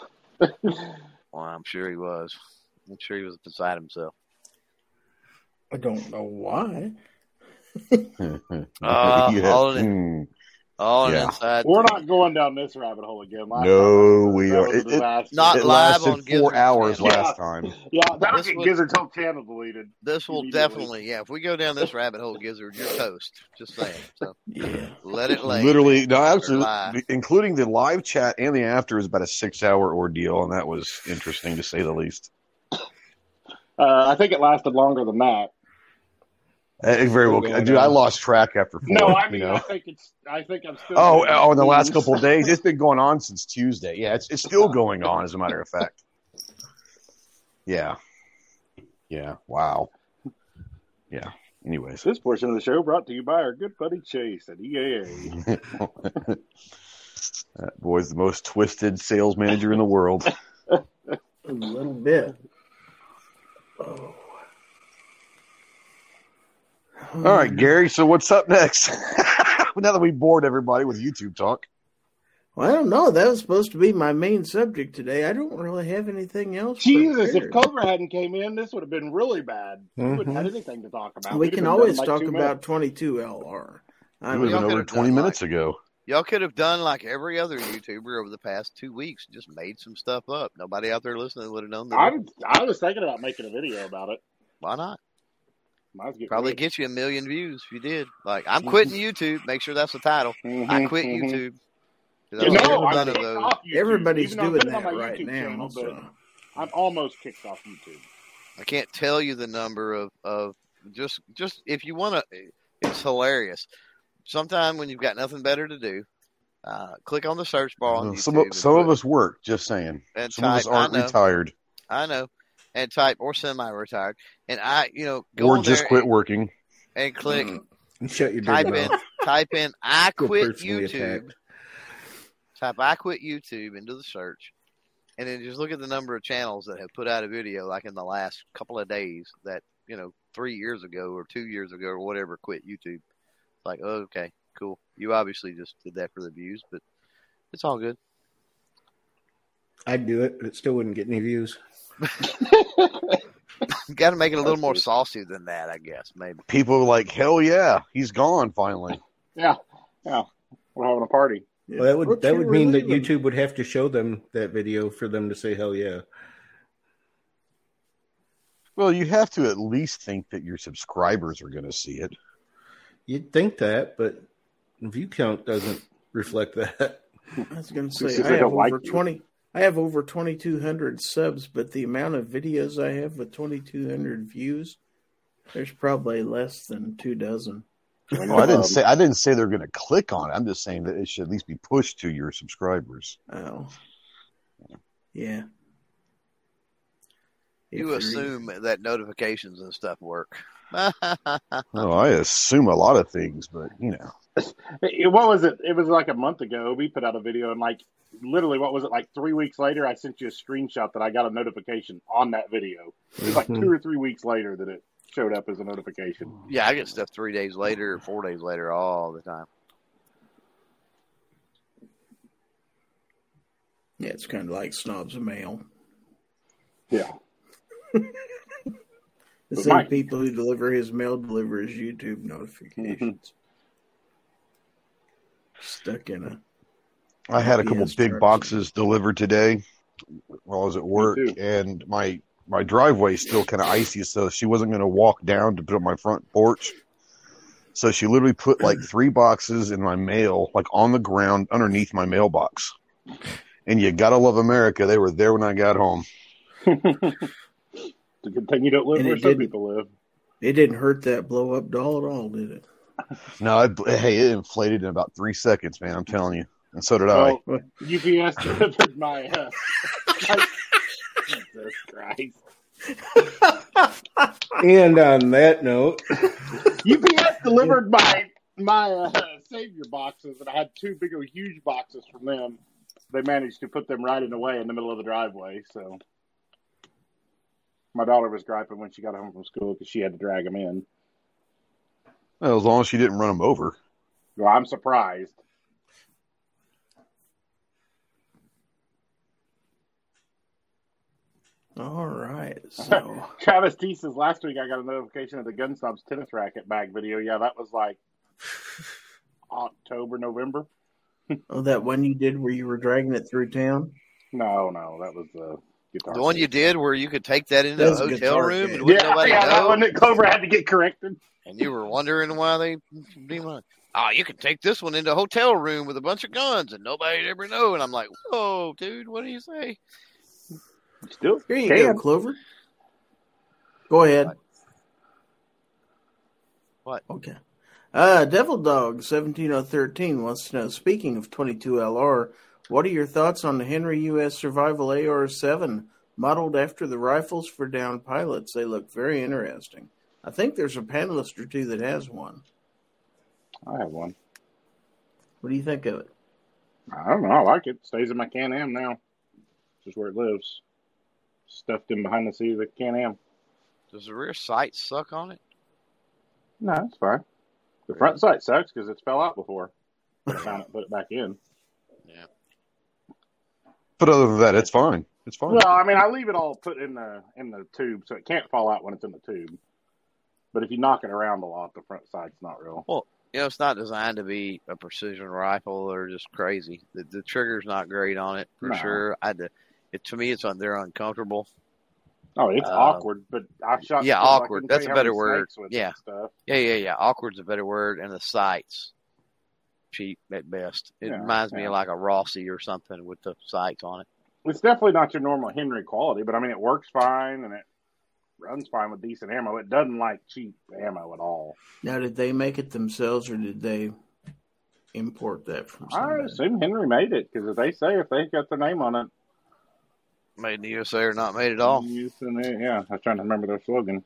Well, I'm sure he was. I'm sure he was beside himself. I don't know why. Ah, *laughs* Yeah. all in- Hmm. All Yeah. inside. We're not going down this rabbit hole again. Last No, time, we are. It- it- Not it live lasted on four Gizzard's hours channel. last time. Yeah, that'll This get was- Gizzard's whole channel deleted. This will definitely, yeah. If we go down this rabbit hole, Gizzard, you're toast. Just saying. So Yeah. let it lay. Literally, no, absolutely, including the live chat and the after is about a six-hour ordeal, and that was interesting to say the least. Uh, I think it lasted longer than that. It very well, Still going dude. I lost track after four. No, I you know. I think it's. I think I'm still. Oh, oh, in the last couple of *laughs* days, it's been going on since Tuesday. Yeah, it's it's still going on, as a matter of fact. Yeah, yeah. Wow. Yeah. Anyways, This portion of the show brought to you by our good buddy Chase at EAA. *laughs* that boy's the most twisted sales manager in the world. *laughs* A little bit. Oh. All right, Gary. So what's up next? *laughs* now that we bored everybody with YouTube talk, Well, I don't know. That was supposed to be my main subject today. I don't really have anything else. Jesus, if prepared. Clover hadn't came in, this would have been really bad. We wouldn't have had mm-hmm. anything to talk about. we We'd can always done in talk about 22 LR. I it was y'all over twenty minutes like- ago. Y'all could have done like every other YouTuber over the past two weeks, just made some stuff up. Nobody out there listening would have known that. I'm, I was thinking about making a video about it. Why not? Might as well get Probably rid get you a million views if you did. Like, I'm quitting YouTube. Make sure that's the title. Mhm, I quit mhm. YouTube. 'Cause You I know, I'm none of those. YouTube, Everybody's even doing putting it on that right YouTube now. channel, but So. I'm almost kicked off YouTube. I can't tell you the number of, of just just if you want to. It's hilarious. Sometime when you've got nothing better to do, uh, click on the search bar on YouTube. Some of, some of us work. Just saying. and Some of us aren't know, retired I know, and type or semi-retired, and I, you know, go or just quit and, working. and click mm. And shut your type in mouth. type in I quit YouTube, attacked. type I quit YouTube into the search, and then just look at the number of channels that have put out a video like in the last couple of days that you know three years ago or two years ago or whatever quit YouTube. It's like, oh, okay, cool. You obviously just did that for the views, but it's all good. I'd do it, but it still wouldn't get any views. *laughs* Got to make it a little more saucy than that, I guess. Maybe. People are like, hell yeah, he's gone finally. Yeah, yeah. We're having a party. Yeah. Well, that would Look that would mean that leaving. YouTube would have to show them that video for them to say hell yeah. Well, you have to at least think that your subscribers are going to see it. You'd think that, but view count doesn't reflect that. I was going to say I have don't like over you. Twenty. I have over twenty two hundred subs, but the amount of videos I have with twenty two hundred views, there's probably less than two dozen. Well, I didn't say I didn't say they're going to click on it. I'm just saying that it should at least be pushed to your subscribers. Oh, yeah. If You you're- assume that notifications and stuff work. *laughs* Oh, I assume a lot of things, but you know, It- what was it? It was like a month ago. We put out a video, and like literally, what was it? Like three weeks later, I sent you a screenshot that I got a notification on that video. It was like Mhm. two or three weeks later that it showed up as a notification. yeah, I get stuff three days later or four days later all the time. Yeah, it's kind of like snobs of mail. Yeah, *laughs* The same Mike- people who deliver his mail deliver his YouTube notifications. Stuck in a I had a couple big boxes delivered today while I was at work, and my my driveway is still kind of icy, so she wasn't going to walk down to put on my front porch. So she literally put like *clears throat* three boxes in my mail, like on the ground underneath my mailbox. And you gotta love America. They were there when I got home. *laughs* it's a good thing you don't live And where it some didn't. people live. It didn't hurt that blow up doll at all, did it? No, I, hey, it inflated in about three seconds, man. I'm telling you, and so did I. UPS delivered my. Uh, *laughs* Jesus Christ! And on that note, UPS delivered my my uh, savior boxes, and I had two big, old huge boxes from them. They managed to put them right in the way in the middle of the driveway. So my daughter was griping when she got home from school because she had to drag them in. Well, as long as she didn't run them over. Well, I'm surprised. All right. *laughs* So Travis T says last week I got a notification of the Gun Snobs tennis racket bag video. Yeah, that was like *sighs* October, November. *laughs* oh that one you did where you were dragging it through town? No, no, that was the guitar. The one you did where you could take that into That's a a hotel room case. and wouldn't Yeah, nobody *laughs* yeah, that one that Clover had to get corrected. and you were wondering why they didn't want. Oh, you can take this one into a hotel room with a bunch of guns and nobody'd ever know. And I'm like, whoa, dude, what do you say? Still, Here you can. go, Clover. Go ahead. What? Okay. Uh, Devil Dog seventeen oh thirteen wants to know. Speaking of twenty two LR, what are your thoughts on the Henry U.S. Survival AR seven, modeled after the rifles for down pilots? They look very interesting. I think there's a panelist or two that has one. I have one. What do you think of it? I don't know. I like it. Stays in my Can Am now. Just where it lives. Stuffed in behind the seat of the Can Am. Does the rear sight suck on it? No, it's fine. The front sight sucks because it's fell out before. *laughs* I found it, put it back in. Yeah. But other than that, it's fine. It's fine. Well, I mean, I leave it all put in the in the tube, so it can't fall out when it's in the tube. But if you knock it around a lot, the front side's not real. Well, you know, it's not designed to be a precision rifle or just crazy. The, the trigger's not great on it for No. sure. I had to, it to me, it's on. They're uncomfortable. Oh, it's Uh, awkward, but I've shot. yeah, stuff, awkward. That's a better word. snakes with it Yeah. Stuff. Yeah, yeah, yeah. Awkward's a better word, and the sights cheap at best. It Yeah, reminds me of like a Rossi or something with the sights on it. It's definitely not your normal Henry quality, but I mean, it works fine and it runs fine with decent ammo. It doesn't like cheap ammo at all. Now, did they make it themselves or did they import that from I assume Henry made it because if they say if they got their name on it, Made in the USA or not made at all. use yeah, I was trying to remember their slogan.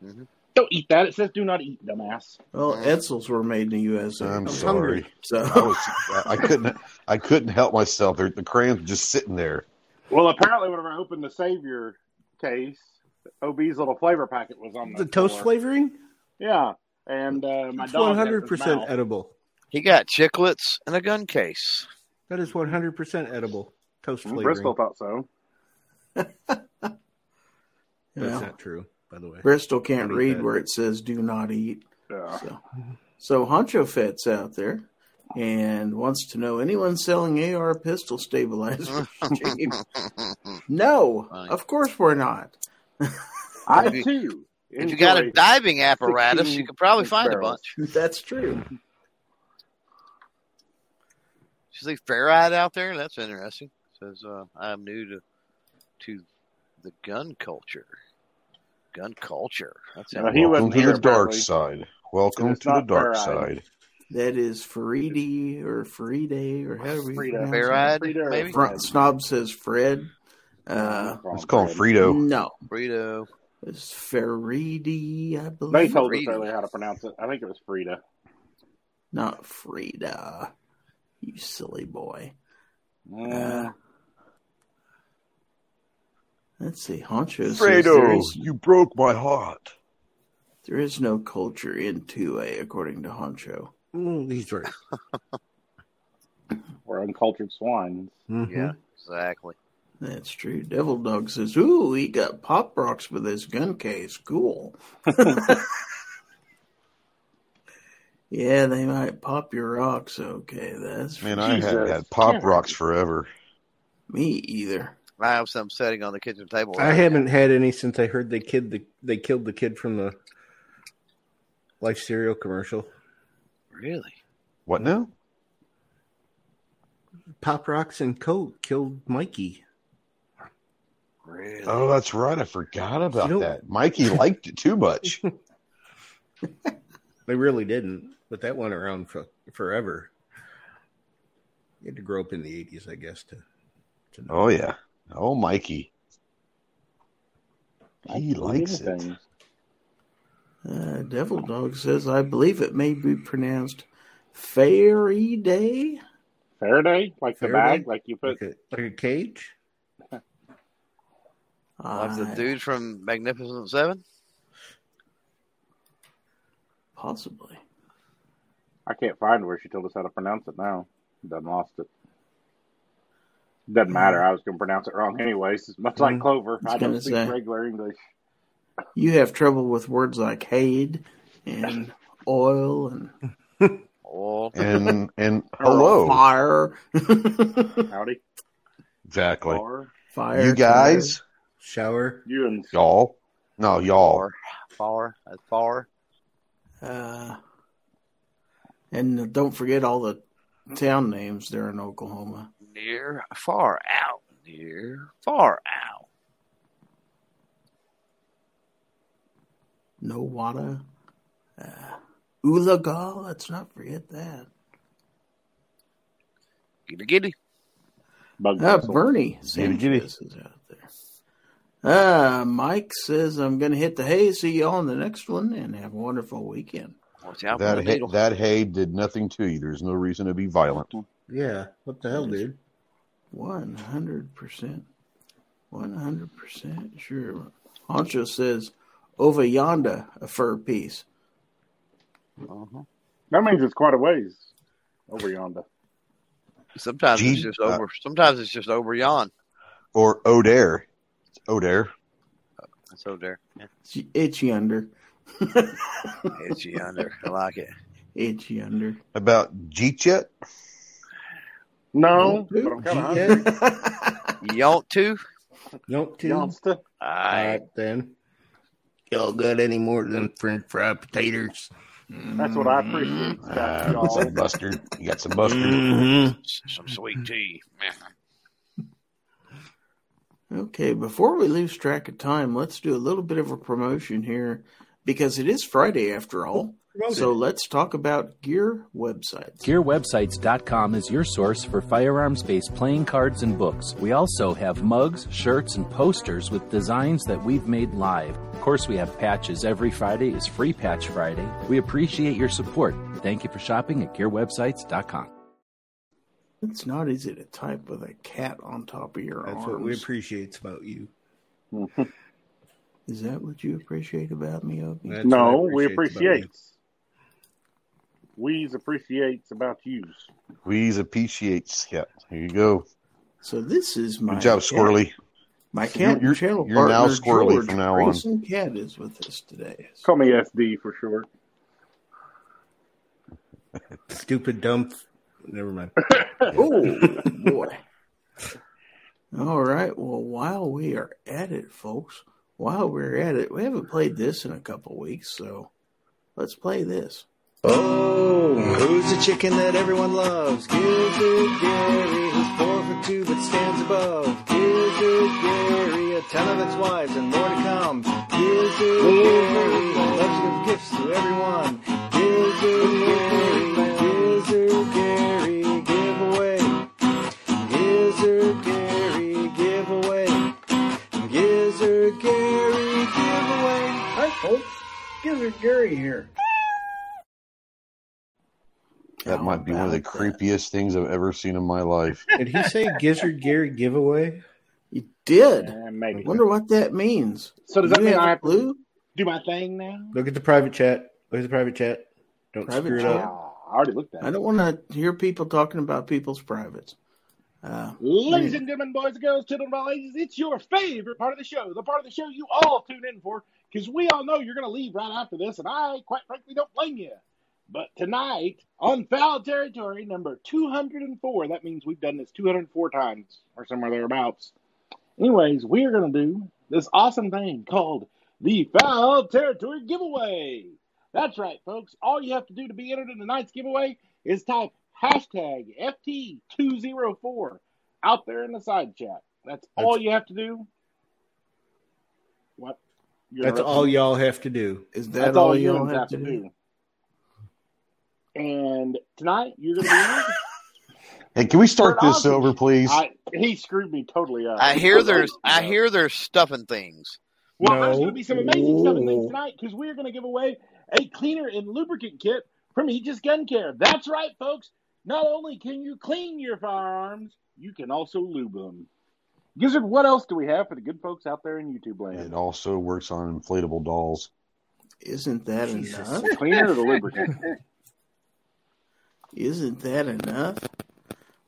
hmm Don't eat that. It says do not eat, dumbass. Well, Edsels were made in the USA. I'm I'm sorry. hungry. I, So was, I couldn't. I couldn't help myself. They're, the crayons were just sitting there. Well, apparently, whenever I opened the Savior case, OB's little flavor packet was on the, The toast floor. flavoring? Yeah, and uh, my It's dog one had it in hundred his percent edible. He got chiclets and a gun case. That is one hundred percent edible. Toast Mm, flavoring. Bristol thought so. *laughs* That's yeah. not true, by the way. Bristol can't Don't read that. where it says "do not eat." Yeah. So, so Honcho Fet's out there and wants to know anyone selling AR pistol stabilizers. *laughs* cheap? no, Fine. of course we're not. I If you- too. If you got a diving apparatus, you could probably find a bunch. That's true. You see Farad out there? That's interesting. Says uh, I'm new to to the gun culture. Gun culture. That's Uh, he Welcome to here, the dark apparently. side. Welcome to the dark Faride. side. That is Faridi or Faride or however you Frida. pronounce Farad, Frida or maybe? Fr- Snob says Fred. Uh, Let's call him Frito. no, Burrito. it's Faridi, I They believe. told us Frida. earlier how to pronounce it. I think it was Frida. Not Frida. You silly boy. Mm, Uh, let's see. Honcho says there Fredo, is, you broke my heart. there is no culture in 2A, according to Honcho. Mm, he's right. *laughs* we're uncultured swines. Mhm. Yeah, exactly. That's true. Devil Dog says, Ooh, he got pop rocks with his gun case. Cool. *laughs* *laughs* yeah, they might pop your rocks. Okay, that's Man, I Jesus. haven't had pop Yeah. rocks forever. me either. I have some setting on the kitchen table. I haven't had any since I heard they killed the they killed the kid from the Life cereal commercial. Really? What now? Pop Rocks and Coke killed Mikey. Really? Oh, that's right. I forgot about You know- that. Mikey liked it too much. *laughs* *laughs* They really didn't, but that went around for forever. You had to grow up in the eighties, I guess, to to know. Oh yeah. Oh, Mikey. He likes it. things. Uh, Devil Dog says, I believe it may be pronounced Fairy Day. Faraday, like the Faraday? bag, like you put. like a, like a cage. *laughs* Like the dude from Magnificent Seven? Possibly. I can't find where she told us how to pronounce it now. Done lost it. Doesn't matter. I was going to pronounce it wrong anyways. It's much like Mm. Clover. I I don't speak say. regular English. You have trouble with words like Haid and *laughs* oil and Oh, And and *laughs* hello. fire. *laughs* Howdy. Exactly. Fire. You guys, Shower. you and y'all. No, y'all. far, far, far. Uh, and don't forget all the town names there in Oklahoma. Near, far out. Near, far out. No water. Uh, Oologah. Let's not forget that. Giddy giddy. Bug Ah, Whistle. Bernie Giddy, giddy. Sanchez is out there. Uh, Mike says, I'm going to hit the hay. See you all in the next one and have a wonderful weekend. Watch out That hay, that hay did nothing to you. There's no reason to be violent. Yeah. What the hell, dude? 100%. 100% sure. Honcho says, over yonder, a fur piece. Uh-huh. That means it's quite a ways over yonder. Sometimes it's Gee, just uh, over. sometimes it's just over yon. Or O'Dare. It's O'Dare. That's over there. Yeah. It's, it's yonder. It's yonder. I like it. *laughs* it's yonder. About Jeet yet? No, Who? but I'm kind of hungry. You want to? Nope. Two. Alright, then. Y'all got any more than French fried potatoes? That's what I appreciate. Uh, Scott, y'all. some mustard. You got some mustard. Mm-hmm. some sweet tea. Okay, before we lose track of time, let's do a little bit of a promotion here because it is Friday after all. Promote So let's talk about gear websites. GearWebsites.com is your source for firearms based playing cards and books. We also have mugs, shirts, and posters with designs that we've made live. Of course, we have patches. Every Friday is Free Patch Friday. We appreciate your support. Thank you for shopping at GearWebsites.com. It's not easy to type with a cat on top of your arm. That's arms. what we appreciate about you. *laughs* Is that what you appreciate about me, Opie? That's no, what I we appreciate about appreciate. Appreciates about yous. Weeze appreciates. Yeah, here you go. So this is my Good job, cat- Squirrely. My You're- cat you're- channel you're now partner, Squirrely George from now on. Grayson Cat is with us today. Call me SD for short. *laughs* Stupid, dumb. f- Never mind. *laughs* Oh boy! All right. Well, while we are at it, folks, while we're at it, we haven't played this in a couple weeks, so let's play this. Oh, who's the chicken that everyone loves? Gizzard Gary, who's four foot two but stands above. Gizzard Gary, a ton of its wives and more to come. Gizzard Gary, loves to give gifts to everyone. Gizzard Gary, Gizzard Gary, giveaway. Gizzard Gary, giveaway. Gizzard Gary, giveaway. Hi, folks. Gizzard Gary here. That How might be one of the that? creepiest things I've ever seen in my life. Did he say Gizzard Gary giveaway? You did. Eh, maybe. Wonder what that means. So does You that mean have I a have to do my thing now? Look at the private chat. Look at the private chat. Don't Private screw it chat. up. I already looked at I it. don't want to hear people talking about people's privates. Uh, Ladies and gentlemen, boys and girls, children of all ages, it's your favorite part of the show. The part of the show you all tune in for, because we all know you're going to leave right after this, and I, quite frankly, don't blame you. But tonight, on Fowl Territory number 204, that means we've done this 204 times, or somewhere thereabouts. Anyways, we are going to do this awesome thing called the Fowl Territory Giveaway. That's right, folks. All you have to do to be entered in tonight's giveaway is type hashtag FT204 out there in the side chat. That's all you have to do. What? You're That's interrupting all me? y'all have to do. is that That's all, all y'all humans have to do? And tonight you're going to be entered. *laughs* Hey, can we start Kurt this Ozzy. over, please? I, he screwed me totally up. I hear there's I hear there's stuffing things. Well, there's going to be some amazing stuff in things tonight because we're going to give away a cleaner and lubricant kit from Aegis Gun Care. That's right, folks. Not only can you clean your firearms, you can also lube them. Gizzard, what else do we have for the good folks out there in YouTube land? it also works on inflatable dolls. Isn't that Jesus. enough? Cleaner or the *laughs* lubricant? Isn't that enough?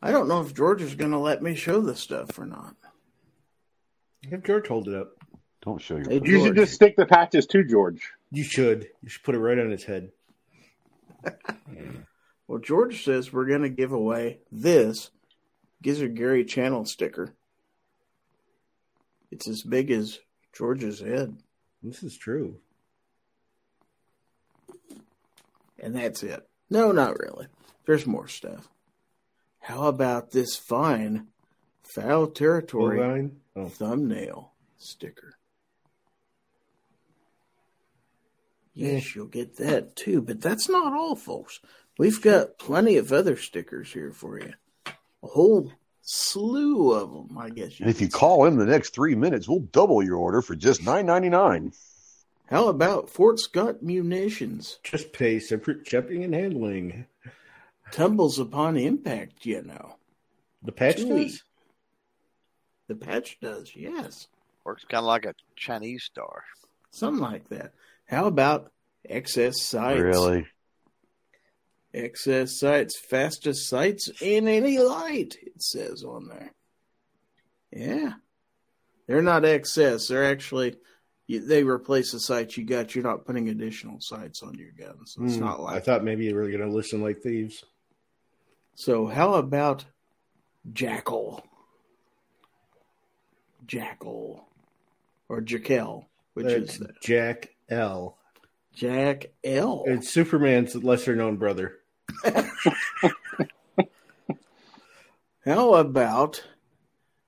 I don't know if George is going to let me show the stuff or not. Have George hold it up. Don't show your Hey. You should just stick the patches to George. You should. You should put it right on his head. *laughs* Well, George says we're going to give away this Gizzard Gary channel sticker. It's as big as George's head, This is true. and that's it. No, not really. There's more stuff. How about this fine Fowl Territory Oh, thumbnail sticker? Yes, you'll get that too, but that's not all, folks. We've got plenty of other stickers here for you. A whole slew of them, I guess. And if you say. call in the next three minutes, we'll double your order for just nine ninety nine. How about Fort Scott munitions? just pay separate shipping and handling. Tumbles upon impact, you know. The patch Chewy. does? The patch does, yes. Works kind of like a Chinese star. Something like that. How about excess sights? Really? Excess sights, fastest sights in any light, it says on there. Yeah. They're not excess. They're actually, you, they replace the sights you got. You're not putting additional sights on your guns. It's Hmm, not I thought maybe you were going to listen like thieves. So how about Jackal? Jackal. Or Jackal, which That's is that? Jack L. Jack L. It's Superman's lesser known brother. *laughs* How about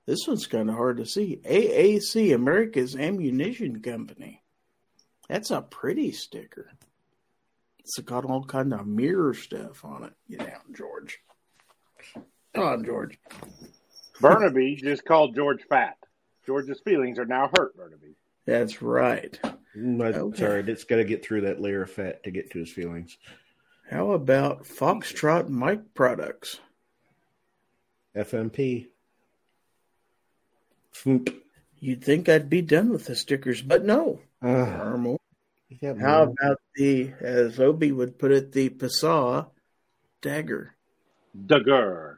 this one's kind of hard to see? AAC, America's Ammunition Company. That's a pretty sticker. It's got all kind of mirror stuff on it. Get down, George. Come on, George. Burnaby just called George fat. George's feelings are now hurt, Burnaby. That's right. But, Okay. Sorry, it's got to get through that layer of fat to get to his feelings. How about Foxtrot Mike Products? FMP. Swoop. You'd think I'd be done with the stickers, but no. Uh, There are more. you got How more. about the, as Obi would put it, the Passau dagger? Duggar.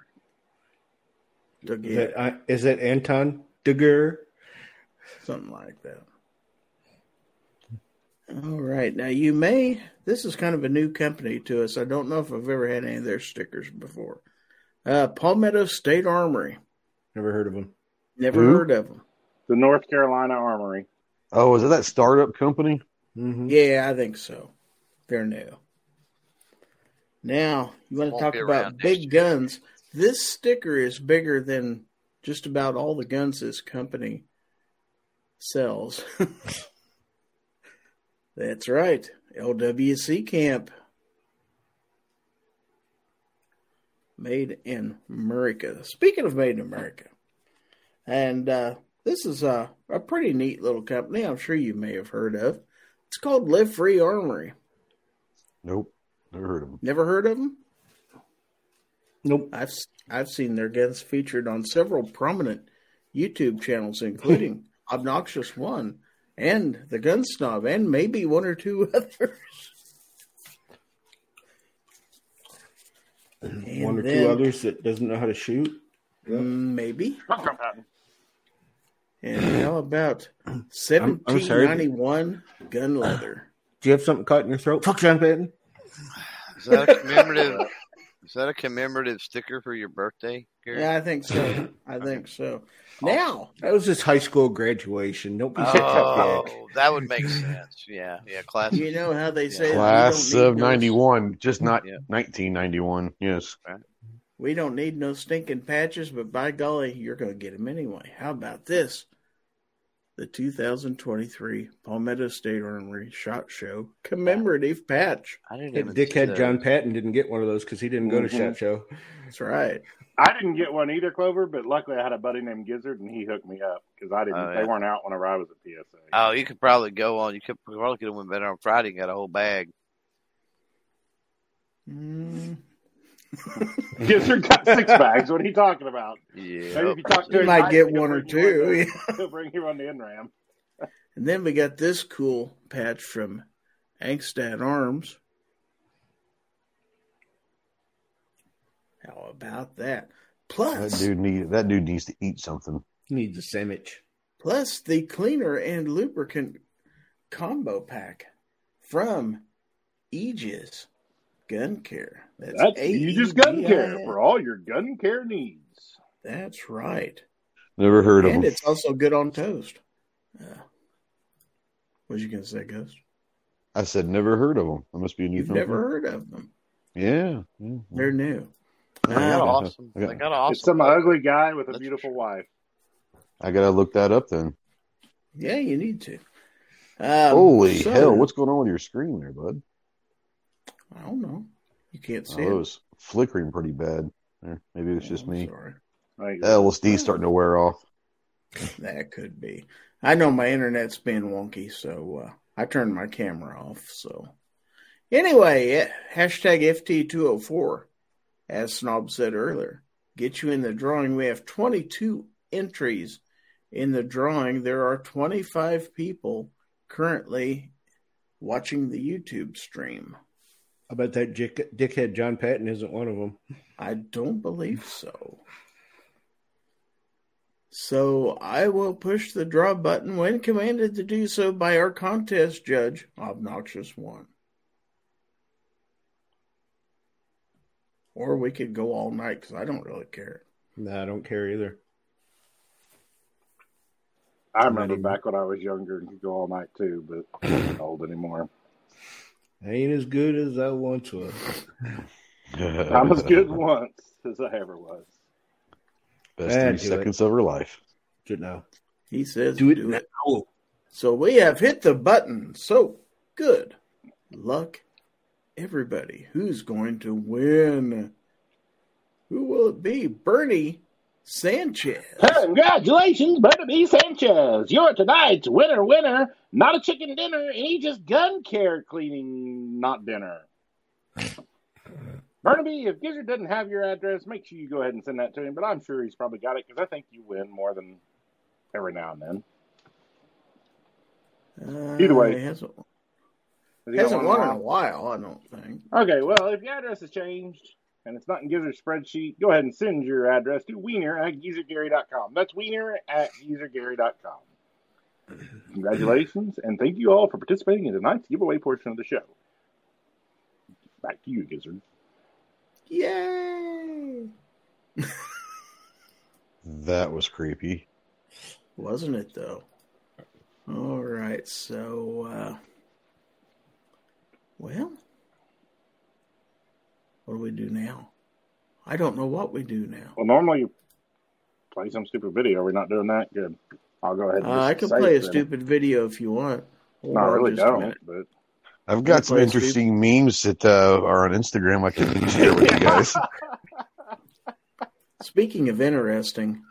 Dug- Is it, uh, is that Anton Dugger? something like that. All right. Now, you may, this is kind of a new company to us. I don't know if I've ever had any of their stickers before. Uh, Palmetto State Armory. Never heard of them. Never Who? heard of them. The North Carolina Armory. Oh, is it that startup company? Mm-hmm. Yeah, I think so. They're new. Now, you want to talk about big year. guns. This sticker is bigger than just about all the guns this company sells. *laughs* That's right. LWC Camp. Made in America. Speaking of made in America. And uh, this is a, a pretty neat little company I'm sure you may have heard of. It's called Live Free Armory. Nope, never heard of them. Never heard of them? Nope. I've I've seen their guns featured on several prominent YouTube channels, including *laughs* Obnoxious One and the Gun Snob, and maybe one or two *laughs* others. And One or then- two others that doesn't know how to shoot. Mm, Maybe. Fuck Trump Patton. And how about I'm sorry. 1791 gun leather? Do you have something caught in your throat? Fuck John Patton. Is that a *laughs* commemorative? is that a commemorative sticker for your birthday, Gary? Yeah, I think so. I think so. Oh. Now, That was his high school graduation. Don't be such a Oh, that would make sense. Yeah, yeah. Class. you know how they say Class we don't of need no- '91, just not Yeah. 1991. Yes. We don't need no stinking patches, but by golly, you're going to get them anyway. How about this? The 2023 Palmetto State Armory Shot Show commemorative patch. I didn't That even dickhead. John Patton didn't get one of those because he didn't go to Mhm. Shot Show. That's right. I didn't get one either, Clover, but luckily I had a buddy named Gizzard and he hooked me up because I didn't. Oh, They weren't out whenever I was at PSA. Oh, you could probably go on. You could probably get them better on Friday and got a whole bag. Mm, *laughs* Gizzard got six bags. What are you talking about? Maybe Yeah. if you talk to you might nice, get one or two. on *laughs* yeah. the- He'll bring you on the NRAM. *laughs* And then we got this cool patch from Angstadt Arms. How about that? That Plus, dude need that dude needs to eat something. Needs a sandwich. plus the cleaner and lubricant combo pack from Aegis Gun Care. That's, That's Aegis Gun Care for all your gun care needs. That's right. Never heard of them. and it's also good on toast. Uh, what was you going to say, Ghost? I said never heard of them. That must be a new You've never heard of them. Yeah. yeah. They're new. They got awesome. I got- They got awesome. It's some ugly guy with a That's beautiful for wife. I gotta look that up then. yeah, you need to. Um, Holy so- hell! What's going on with your screen there, bud? I don't know. You can't see Oh, it. was flickering pretty bad. There, maybe it's just Oh, me. Sorry. Like, LSD's starting to wear off. *laughs* That could be. I know my internet's been wonky, so uh, I turned my camera off. So anyway, hashtag FT204, as Snob said earlier, get you in the drawing. We have 22 entries in the drawing. There are 25 people currently watching the YouTube stream. I bet that dick, dickhead John Patton isn't one of them. I don't believe so. So I will push the draw button when commanded to do so by our contest judge, Obnoxious One. Or we could go all night because I don't really care. No, I don't care either. I remember back when I was younger and could go all night too, but I'm not old anymore. I ain't as good as I once was. *laughs* I'm as good once as I ever was. Best Ah, three do it. seconds of her life. Good now. He says, Do it do now. it. So we have hit the button. So good luck, everybody, who's going to win? Who will it be? Bernie Sanchez. Congratulations, Bernie Sanchez. You're tonight's winner, winner. Not a chicken dinner, and he just gun care cleaning, not dinner. *laughs* Burnaby, if Gizzard doesn't have your address, make sure you go ahead and send that to him. But I'm sure he's probably got it because I think you win more than every now and then. Uh, Either way. he hasn't, he hasn't won in a while, I don't think. Okay, well, if your address has changed and it's not in Gizzard's spreadsheet, go ahead and send your address to wiener at gizzardgary.com. That's wiener at gizzardgary.com. Congratulations, and thank you all for participating in tonight's giveaway portion of the show. Back to you, Gizzard. Yay! *laughs* That was creepy. Wasn't it though? All right, so uh well, what do we do now? I don't know what we do now. Well, normally you play some stupid video. We're not doing that. Good. I'll go ahead and Uh, I can play a then. stupid video if you want. Hold No, I really just a don't. But I've got some play interesting memes that uh, are on Instagram I can share with you guys. *laughs* Speaking of interesting,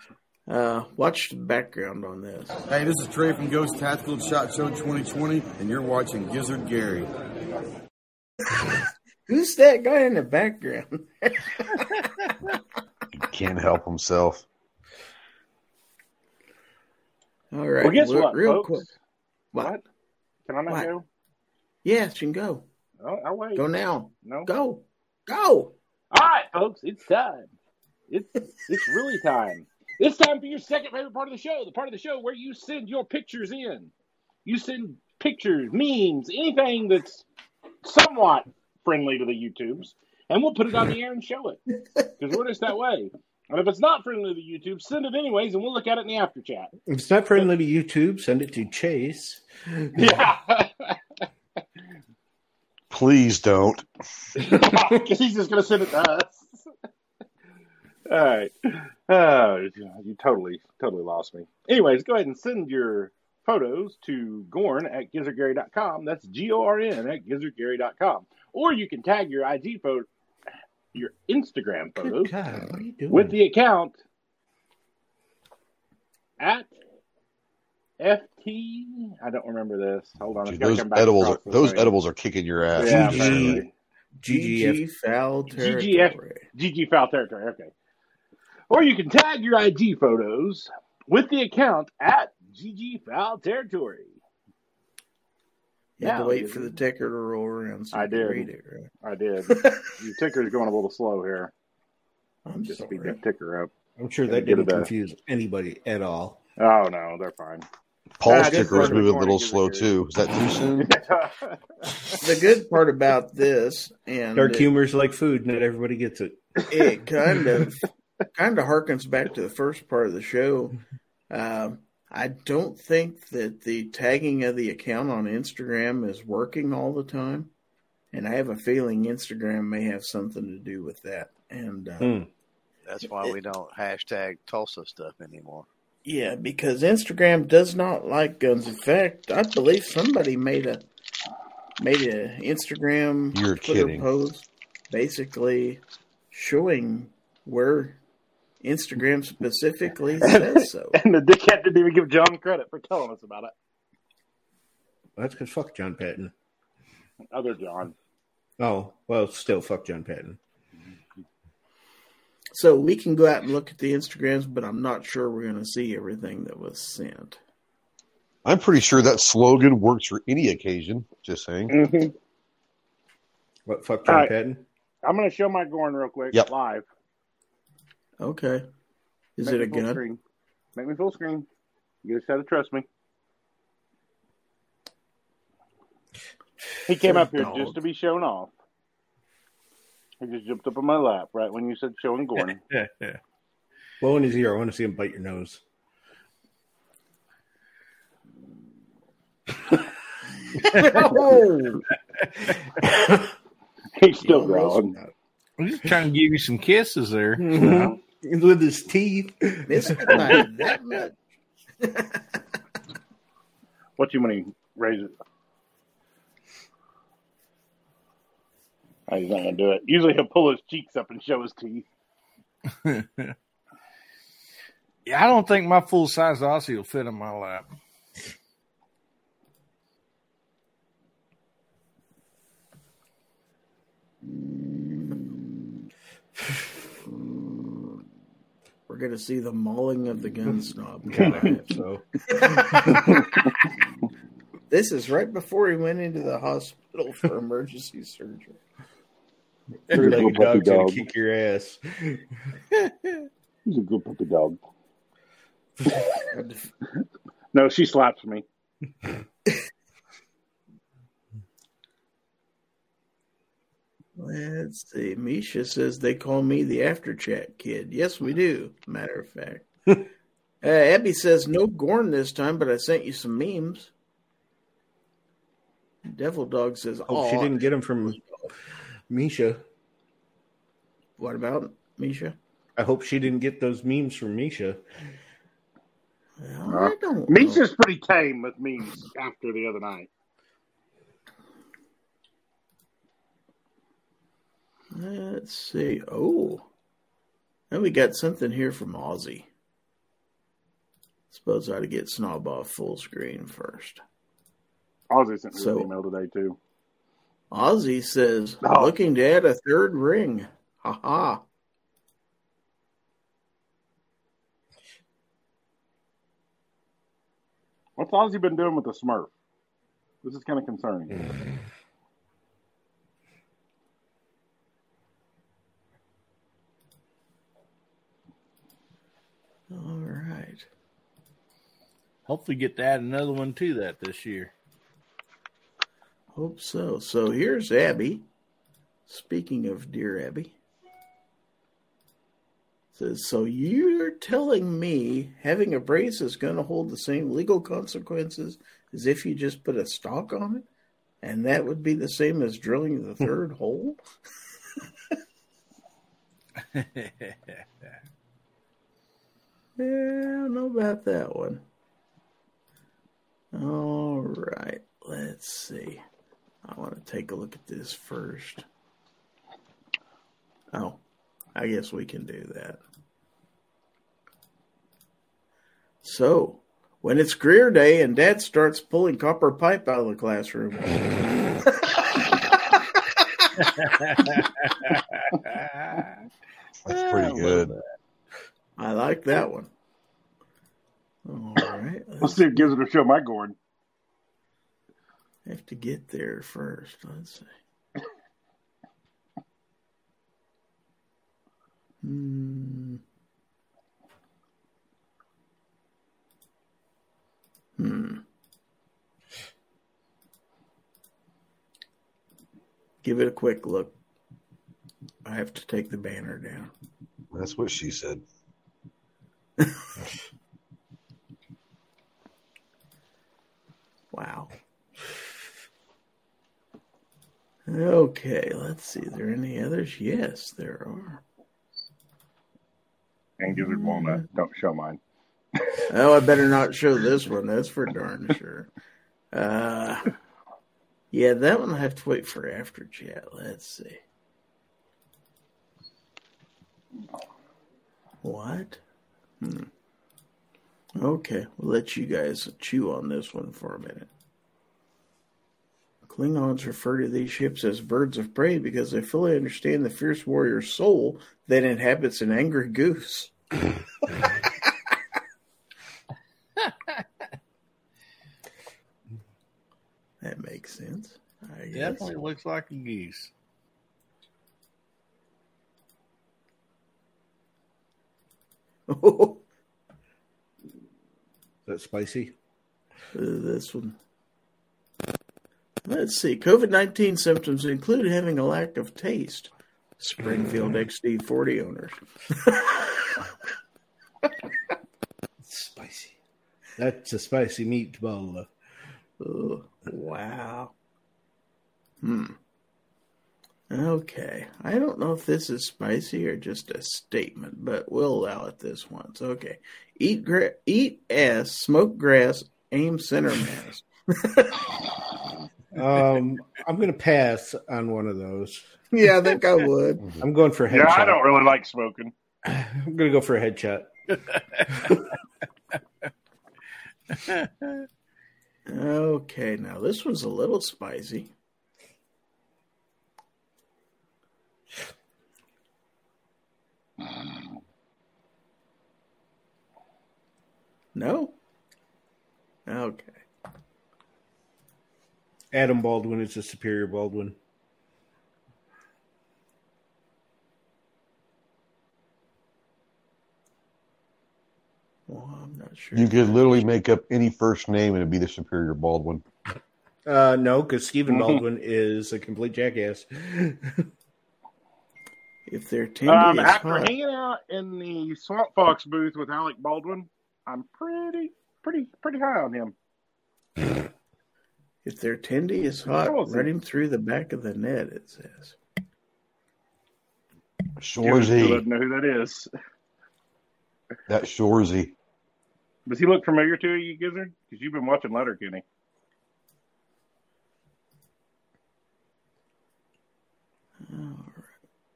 uh, watch the background on this. Hey, this is Trey from Ghost Tactical Shot Show 2020, and you're watching Gizzard Gary. Who's that guy in the background? He can't help himself. All right, well, guess real- what, real folks? quick. What? What? Can I not What? go? Yes, you can go. Oh, I'll wait. Go now. No. Go. Go. All right, folks, it's time. It's *laughs* it's really time. It's time for your second favorite part of the show, the part of the show where you send your pictures in. You send pictures, memes, anything that's somewhat friendly to the YouTubes, and we'll put it on the air and show it because we're just that way. And if it's not friendly to YouTube, send it anyways, and we'll look at it in the after chat. If it's not friendly to YouTube, send it to Chase. Yeah, *laughs* Please don't. *laughs* because he's just gonna send it to us. *laughs* All right. Oh, you totally, totally lost me. Anyways, go ahead and send your photos to Gorn at gizzardgary.com. That's G O R N at gizzardgary.com. Or you can tag your IG photo, your Instagram photos God, what are you doing? with the account at FT. I don't remember this. Hold on. Dude, those back edibles, across the those thing. edibles are kicking your ass. Yeah, GG. apparently. GG foul GGF. territory. GG foul territory. Okay. Or you can tag your IG photos with the account at GG foul territory. You had to wait for the ticker to roll around so I did. read it, right? I did. *laughs* Your ticker's going a little slow here. I'm Just speed sorry. that ticker up. I'm sure that didn't back. confuse anybody at all. Oh no, they're fine. Paul's Ah, just ticker was moving a little slow too. Is that too soon? *laughs* The good part about this, and Dark it, humor is like food, not everybody gets it. it kind of *laughs* kind of harkens back to the first part of the show. Um, I don't think that the tagging of the account on Instagram is working all the time, and I have a feeling Instagram may have something to do with that. And uh, Hmm. That's why we don't hashtag Tulsa stuff anymore. yeah, because Instagram does not like guns. In fact, I believe somebody made a made a Instagram You're Twitter kidding. post basically showing where Instagram specifically *laughs* says so. and the dickhead didn't even give John credit for telling us about it. That's because fuck John Patton. Other John. Oh, well, still fuck John Patton. So we can go out and look at the Instagrams, but I'm not sure we're going to see everything that was sent. I'm pretty sure that slogan works for any occasion. Just saying. Mm-hmm. What, fuck John All right. Patton? I'm going to show my Gorn real quick Yep. live. Okay. Is Make it a gun? Screen. Make me full screen. You just got to trust me. He came up here Dog. just to be shown off. He just jumped up on my lap right when you said showing Gorn. Yeah, yeah. Blow in his *laughs* ear. I want to see him bite your nose. Oh, *laughs* He's still Almost. growling. I'm just trying to give you some kisses there. *laughs* With his teeth. missed it that much. *laughs* What you want to raise it? Oh, he's not gonna do it. Usually he'll pull his cheeks up and show his teeth. *laughs* Yeah, I don't think my full size Aussie will fit in my lap. *laughs* We're gonna see the mauling of the gun snob. *laughs* So *laughs* this is right before he went into the hospital for emergency surgery. *laughs* Very like a little puppy dog's gonna dog. kick your ass. He's a good puppy dog. No, she slaps me. Let's see. Misha says they call me the after chat kid. Yes, we do. Matter of fact. *laughs* uh, Abby says no Gorn this time, but I sent you some memes. Devil Dog says, Hope "Oh, she didn't get them from Misha. What about Misha? I hope she didn't get those memes from Misha. Well, I don't. know. Misha's pretty tame with memes after the other night. Let's see. Oh, and we got something here from Aussie. Suppose I ought to get Snob off full screen first. Ozzy sent me So- an email today too. Ozzy says, Oh. looking to add a third ring. Ha ha. What's Ozzy been doing with the Smurf? This is kind of concerning. Mm-hmm. All right. Hopefully, get to add another one to that this year. Hope so. So here's Abby. Speaking of dear Abby. Says, so you're telling me having a brace is going to hold the same legal consequences as if you just put a stock on it? And that would be the same as drilling the third *laughs* hole? *laughs* *laughs* Yeah, I don't know about that one. All right, let's see. I want to take a look at this first. Oh, I guess we can do that. So, when it's Greer Day and Dad starts pulling copper pipe out of the classroom, *laughs* That's pretty ah, good. I like that one. All right, Let's see if it gives it a show my gourd. have to get there first. Let's see. Hmm. Hmm. Give it a quick look. I have to take the banner down. That's what she said. *laughs* Wow. Okay, let's see. Are there any others? Yes, there are. And gizzard walnut. Don't show mine. *laughs* Oh, I better not show this one. That's for darn sure. Uh, yeah, that one I have to wait for after chat. Let's see. What? Hmm. Okay, we'll let you guys chew on this one for a minute. Klingons refer to these ships as birds of prey because they fully understand the fierce warrior soul that inhabits an angry goose. *laughs* That makes sense. I guess. Definitely looks like a goose. Is *laughs* that spicy? Uh, this one. Let's see. COVID 19 symptoms include having a lack of taste. Springfield XD40 owners. Spicy. That's a spicy meatball. Oh, wow. Hmm. Okay. I don't know if this is spicy or just a statement, but we'll allow it this once. Okay. Eat gra- eat ass, smoke grass, aim center mass. Um, I'm going to pass on one of those. Yeah, I think I would. *laughs* I'm going for a headshot. Yeah, I don't really like smoking. I'm going to go for a headshot. *laughs* Okay, now this one's a little spicy. No? Okay. Adam Baldwin is a superior Baldwin. Well, I'm not sure. You could literally make up any first name and it'd be the superior Baldwin. Uh, no, because Stephen Mhm. Baldwin is a complete jackass. If they're tendy Um, as after hot, hanging out in the Swamp Fox booth with Alec Baldwin, I'm pretty, pretty, pretty high on him. if they're tendy as hot, run it? him through the back of the net. It says. Shoresy. Still doesn't know who that is. That Shoresy. Does he look familiar to you, Gizzard? Because you've been watching Letterkenny.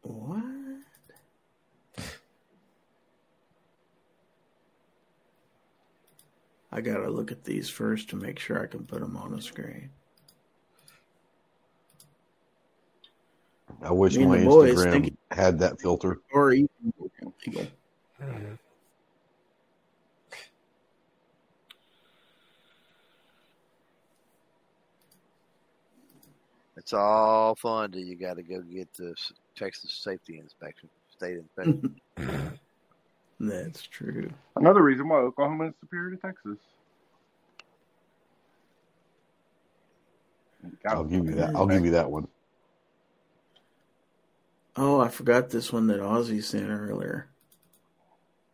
What? I gotta look at these first to make sure I can put them on the screen. I wish Me and my boys Instagram had that filter. Or even legal. Mm-hmm. It's all fun till you got to go get the Texas safety inspection, state inspection. *laughs* That's true. Another reason why Oklahoma is superior to Texas. I'll give you that. I'll give you that one. Oh, I forgot this one that Ozzy sent earlier.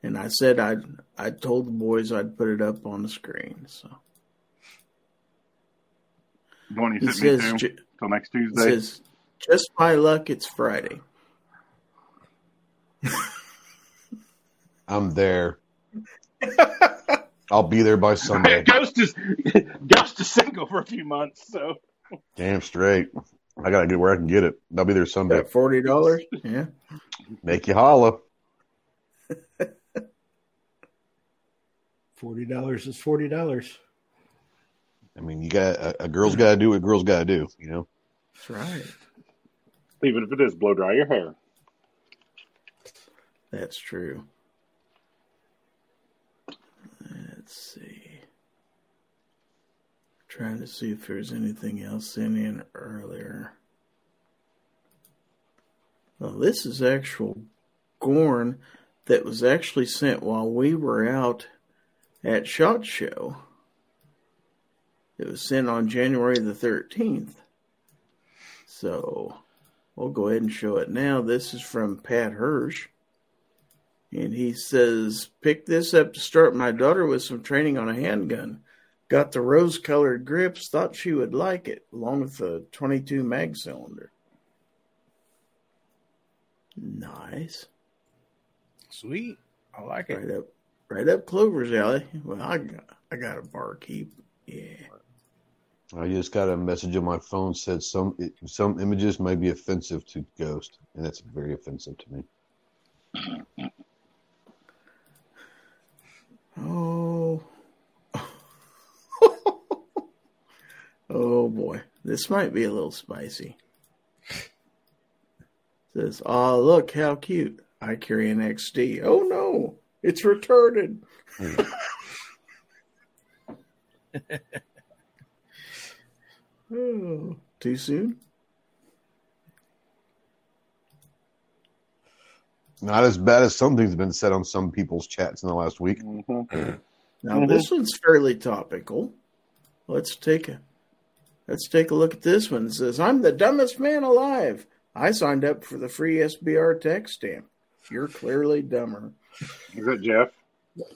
And I said I'd I told the boys I'd put it up on the screen. So The one you it sent me to ju- till next it Tuesday. says just by luck it's Friday. *laughs* I'm there. I'll be there by Sunday. *laughs* Ghost is Ghost is single for a few months, so Damn straight. I gotta get where I can get it. I'll be there Sunday. At forty dollars? Yeah. Make you holla. *laughs* Forty dollars is forty dollars. I mean, you got a, a girl's got to do what a girl's got to do. You know. That's right. even if it is blow dry your hair. That's true. Let's see. Trying to see if there's anything else sent in earlier. Well, this is actual Gorn that was actually sent while we were out at SHOT Show. It was sent on January the 13th. So we'll go ahead and show it now. This is from Pat Hirsch. And he says, Pick this up to start my daughter with some training on a handgun. Got the rose colored grips, thought she would like it, along with the 22 mag cylinder. Nice. Sweet. I like it. Right up right up Clover's alley. Well, I got I got a barkeep. Yeah. I just got a message on my phone said some some images may be offensive to Ghost, and that's very offensive to me. *clears throat* Oh. *laughs* oh boy. This might be a little spicy. Says, oh look how cute. I carry an XD. Oh no, it's retarded. *laughs* oh, too soon? Not as bad as something's been said on some people's chats in the last week. Mm-hmm. Now this one's fairly topical. Let's take a let's take a look at this one. It says, I'm the dumbest man alive. I signed up for the free SBR text stamp. You're clearly dumber. Is that Jeff?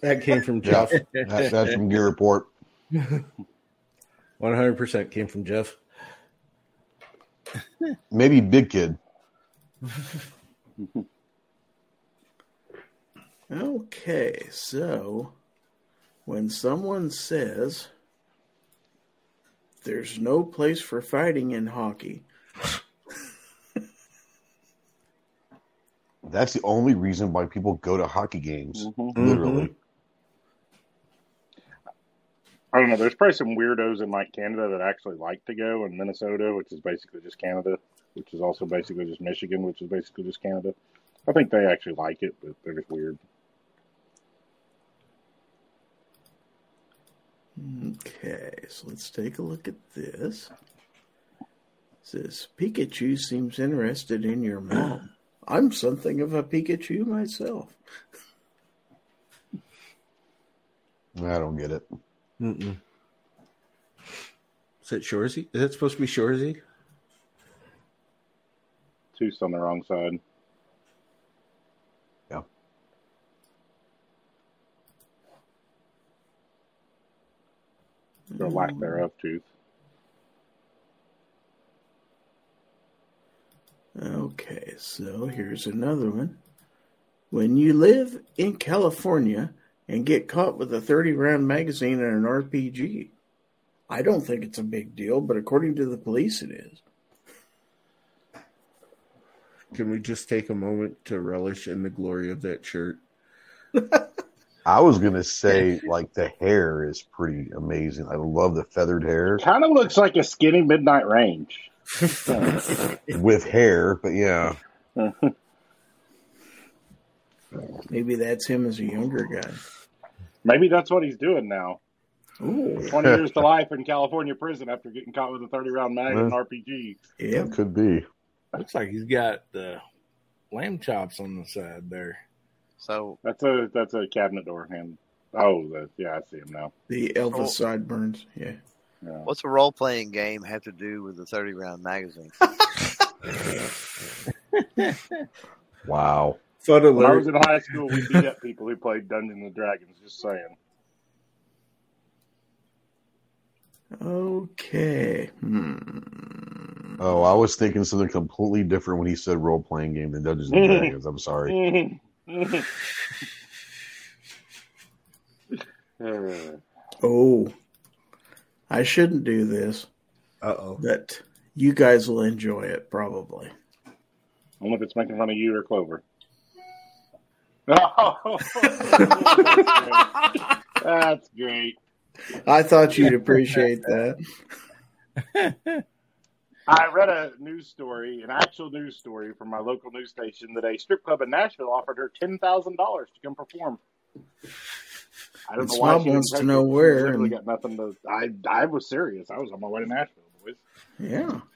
That came from Jeff. that, that's from Gear Report. One hundred percent came from Jeff. Maybe Big Kid. *laughs* Okay, so when someone says there's no place for fighting in hockey, That's the only reason why people go to hockey games. Mhm. Literally. I don't know. There's probably some weirdos in like Canada that actually like to go, and Minnesota, which is basically just Canada, which is also basically just Michigan, which is basically just Canada. I think they actually like it, but they're just weird. Okay, so let's take a look at this. It says Pikachu seems interested in your mom. *clears throat* I'm something of a Pikachu myself. I don't get it. Mm-mm. Is that Shoresy? Is that supposed to be Shoresy? Tooth's on the wrong side. Or mm-hmm. lack thereof, Tooth. Okay, so here's another one. When you live in California and get caught with a 30 round magazine and an RPG, I don't think it's a big deal, but according to the police, it is. Can we just take a moment to relish in the glory of that shirt? *laughs* I was gonna say like the hair is pretty amazing. I love the feathered hair Kind of looks like a skinny Midnight Range. *laughs* with hair, but yeah. *laughs* Maybe that's him as a younger guy. Maybe that's what he's doing now. Ooh, 20 *laughs* years to life in California prison after getting caught with a 30 round mag and RPG. yeah. It could be. Looks like he's got the lamb chops on the side there. So That's a that's a cabinet door hand. Oh, that, yeah, I see him now. The Elvis Oh. sideburns. Yeah. Yeah. what's a role playing game have to do with the thirty round magazine? *laughs* Wow. Fun When I was in high school, we beat up people who played Dungeons and Dragons. Just saying. Okay. Hmm. Oh, I was thinking something completely different when he said role playing game than Dungeons and *laughs* Dragons. I'm sorry. *laughs* Uh, Oh, I shouldn't do this, Uh oh. but you guys will enjoy it probably. only if it's making fun of you or Clover. Oh, *laughs* that's great. I thought you'd appreciate that. *laughs* I read a news story, an actual news story from my local news station that a strip club in Nashville offered her ten thousand dollars to come perform. I don't And know why she wants to know where, Literally and- got nothing to. I I was serious. I was on my way to Nashville, boys. Yeah. *laughs*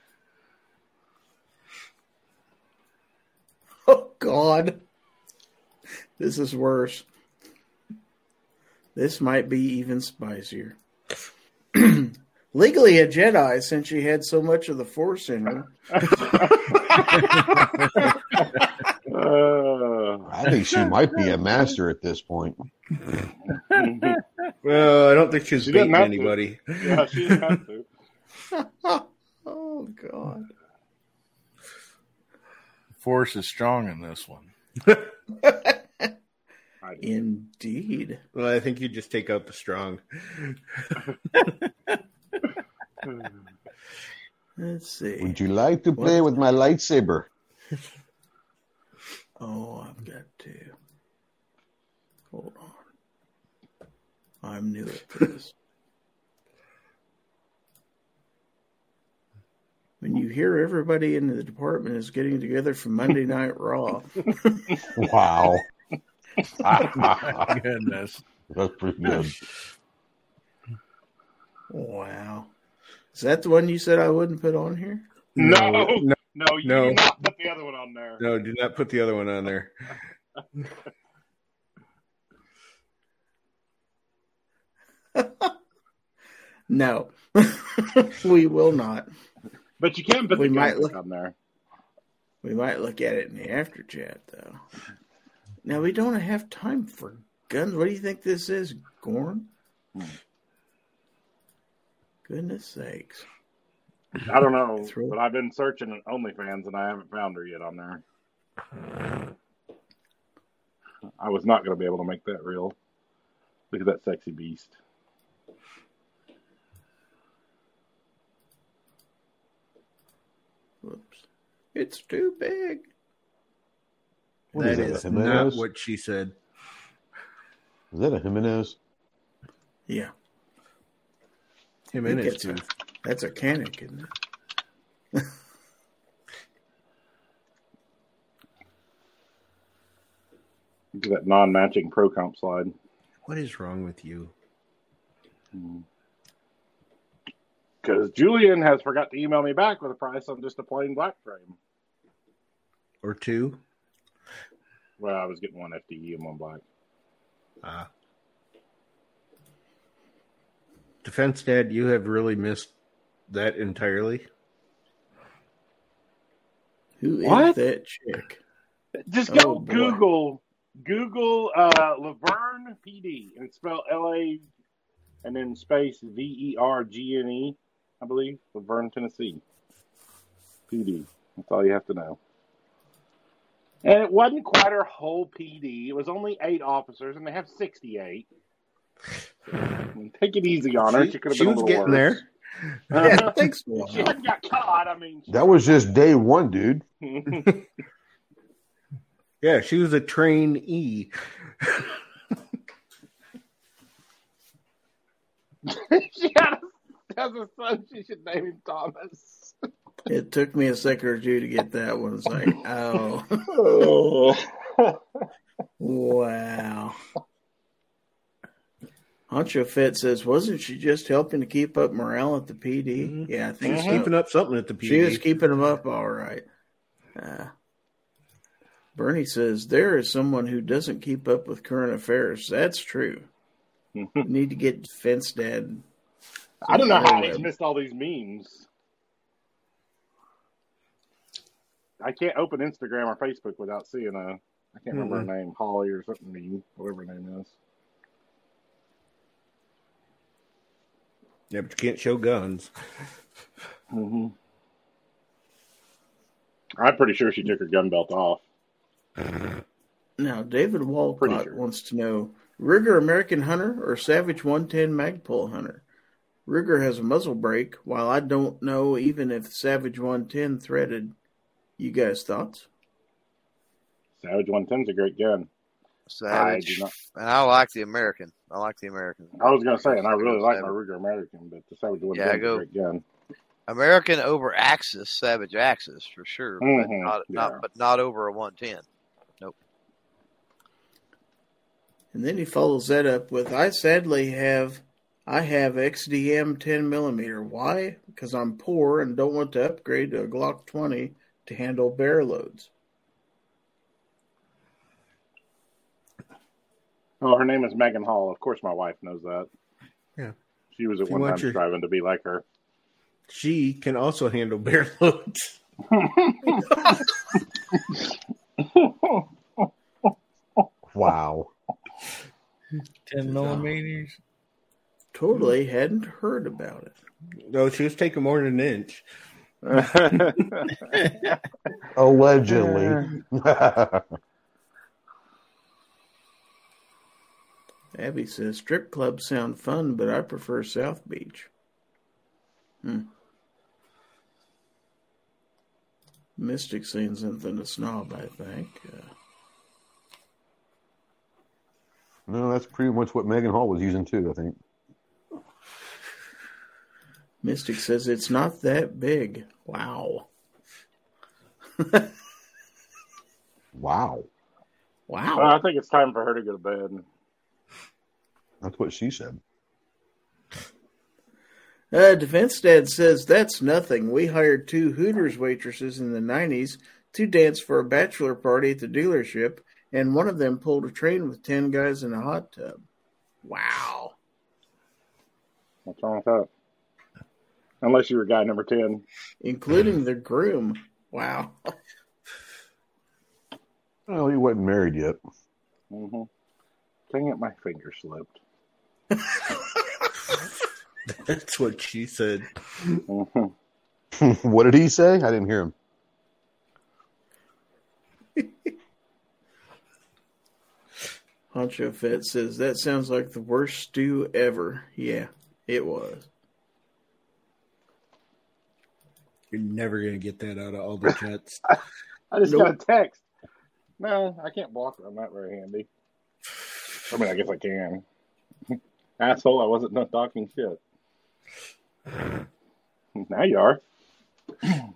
Oh God. This is worse. This might be even spicier. *clears throat* Legally a Jedi since she had so much of the Force in her. I think she might be a master at this point. *laughs* Well, I don't think she's She beating have to. anybody. yeah, she didn't have to. *laughs* oh God. Force is strong in this one. *laughs* Indeed. Well, I think you just take out the strong. Let's see. Would you like to play with my lightsaber? *laughs* Oh, I've got to. Hold on. I'm new at this. when you hear everybody in the department is getting together for Monday *laughs* Night Raw, Wow. *laughs* My goodness. That's pretty good. wow. Is that the one you said I wouldn't put on here? No, no, no, you No. do not put the other one on there. no, do not put the other one on there. *laughs* No, *laughs* we will not. But you can put We the might might look- on there. We might look at it in the after chat, though. Now, we don't have time for guns. What do you think this is, Gorn? Hmm. Goodness sakes. I don't know, Throw- but I've been searching at OnlyFans and I haven't found her yet on there. I was not going to be able to make that real. Look at that sexy beast. Whoops. It's too big. What That is is that, not what she said. Is that a Jimenez? Yeah, Jimenez that's, a, tooth. that's a Canik, isn't it? *laughs* Do that non-matching pro comp slide. What is wrong with you? Because Julian has forgot to email me back with a price on just a plain black frame. Or two? Well, I was getting one FDE and one black. Ah. defense dad, you have really missed that entirely. Who is what? that chick? Just oh, go oh, Google Google uh, La Vergne PD and spell L A and then space V E R G N E, I believe, La Vergne, Tennessee. PD. That's all you have to know. And it wasn't quite her whole PD. It was only eight officers, and they have 68. *laughs* take it easy on her. She- She, could have been a was little getting worse. there. *laughs* Yeah, *laughs* thanks. If she hadn't got caught. I mean, That was just day one, dude. Yeah, she was a trainee. she had a, has a son. She should name him Thomas. It took me a second or two to get that one. It's like, oh, Oh. wow. Honcho Fett says, wasn't she just helping to keep up morale at the PD? Yeah, I think She's so. keeping up something at the PD. She was keeping them up all right. Uh, Bernie says, there is someone who doesn't keep up with current affairs. That's true. We *laughs* need to get Fence Dad. I don't know how Yeah. he's missed all these memes. I can't open Instagram or Facebook without seeing a. I can't remember her name, Holly or something meme, whatever her name is. Yeah, but you can't show guns. Mm-hmm. I'm pretty sure she took her gun belt off. Now, David Walcott sure. wants to know Ruger American Hunter or Savage 110 Magpul Hunter? Ruger has a muzzle brake, while I don't know even if Savage 110 threaded. You guys' thoughts? Savage 110's a great gun. Savage. I do not- And I like the American. I like the American. I was gonna say, and I really like my Ruger American, but the Savage 110's Yeah, I a go- great gun. American over Axis, Savage Axis for sure, but Mhm, not, yeah. not but not over a 110. Nope. And then he follows that up with I sadly have I have XDM 10 millimeter. Why? Because I'm poor and don't want to upgrade to a Glock 20 to handle bear loads. Oh, her name is Megan Hall. Of course, my wife knows that. Yeah. She was at If you one time your- striving to be like her. She can also handle bear loads. Wow. 10 millimeters. Totally hadn't heard about it. No, she was taking more than an inch. *laughs* *laughs* Allegedly. *laughs* Abby says strip clubs sound fun, but I prefer South Beach. Hmm. Mystic saying something to snob, I think. Uh, no, that's pretty much what Megan Hall was using too, I think. Mystic says it's not that big. Wow. Wow. Wow. Well, I think it's time for her to go to bed. That's what she said. Uh, Defense Dad says that's nothing. We hired two Hooters waitresses in the 90s to dance for a bachelor party at the dealership, and one of them pulled a train with 10 guys in a hot tub. Wow. What's wrong with that? Unless you were guy number 10. Including the groom. Wow. Well, he wasn't married yet. Mm-hmm. Dang it, my finger slipped. *laughs* That's what she said. *laughs* What did he say? I didn't hear him. Honcho Fett says that sounds like the worst stew ever. Yeah, it was. You're never gonna get that out of all the jets. *laughs* I just Nope. got a text. No, I can't block it. I'm not very handy. I mean, I guess I can. Asshole, I wasn't done talking shit. *sighs* Now you are. *clears throat*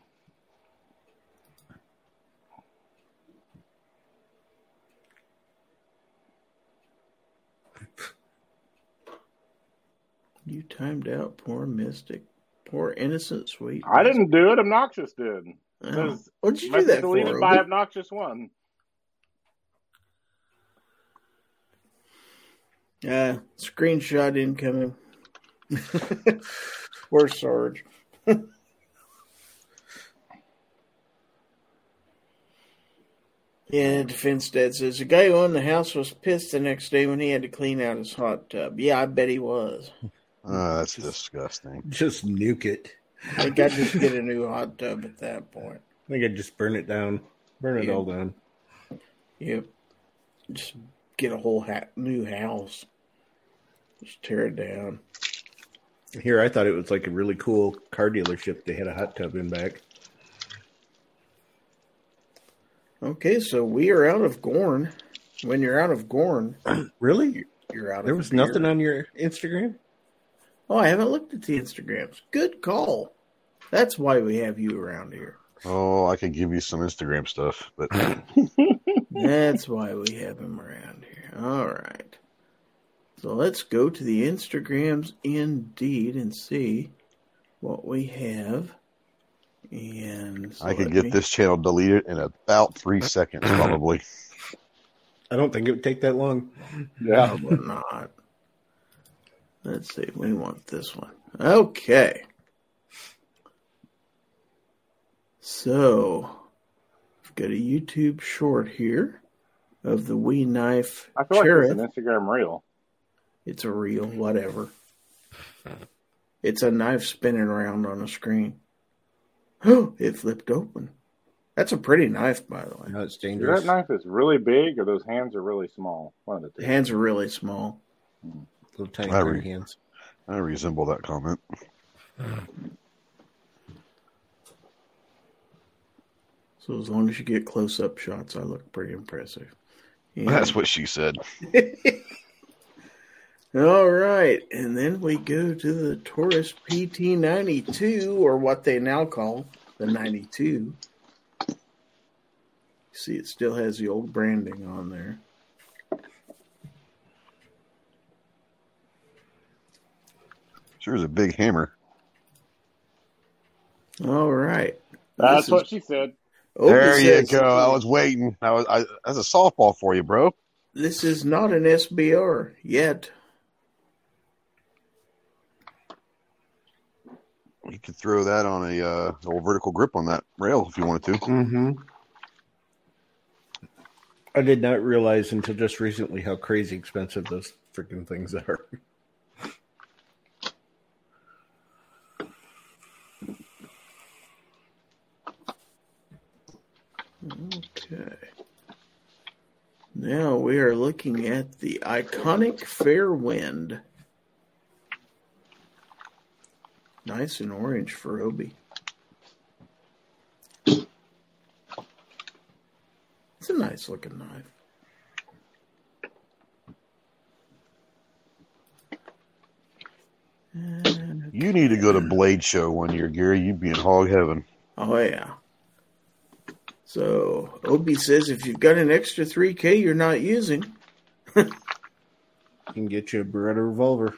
You timed out poor Mystic. Poor innocent sweet. I didn't do it. Obnoxious did. Oh. What'd you do that for? deleted by obnoxious one. Uh, screenshot incoming. *laughs* Poor Sarge. *laughs* yeah, Defense Dad says the guy who owned the house was pissed the next day when he had to clean out his hot tub. Yeah, I bet he was. *laughs* Oh, that's disgusting. Just nuke it. I think I'd just get a new hot tub at that point. I think I'd just burn it down. Burn it Yeah. all down. Yep. Just get a whole ha- new house. Just tear it down. Here, I thought it was like a really cool car dealership. They had a hot tub in back. Okay, so we are out of Gorn. When you're out of Gorn, *clears throat* Really? you're out There was beer. nothing on your Instagram? Oh, I haven't looked at the Instagrams. Good call. That's why we have you around here. Oh, I could give you some Instagram stuff, but *laughs* *laughs* That's why we have him around here. All right. So let's go to the Instagrams indeed and see what we have. And so I could get me- this channel deleted in about three *laughs* seconds, probably. I don't think it would take that long. Yeah. Probably not. Let's see. We want this one. Okay. So, I've got a YouTube short here of the WE Knife I feel like it's an Instagram reel. It's a reel, whatever. It's a knife spinning around on a screen. Oh, *gasps* it flipped open. That's a pretty knife, by the way. No, it's Either dangerous. that knife is really big or those hands are really small. One of the The two. hands are really small. Hmm. Little tiny I re- hands. I resemble that comment. *laughs* So as long as you get close up shots, I look pretty impressive. Yeah. *laughs* That's what she said. *laughs* All right, and then we go to the Taurus PT92, or what they now call the 92. See, it still has the old branding on there. Sure is a big hammer. All right. That's This what is- she said. Obi there you go. I was waiting. I was. I, that's a softball for you, bro. This is not an SBR yet. You could throw that on a uh, old vertical grip on that rail if you wanted to. Mm-hmm. I did not realize until just recently how crazy expensive those freaking things are. *laughs* Okay. Now we are looking at the iconic Fairwind. Nice and orange for Obi. It's a nice looking knife. You need to go to Blade Show one year, Gary. You'd be in hog heaven. Oh yeah. So Obi says if you've got an extra 3K you're not using, You can get you a Beretta revolver.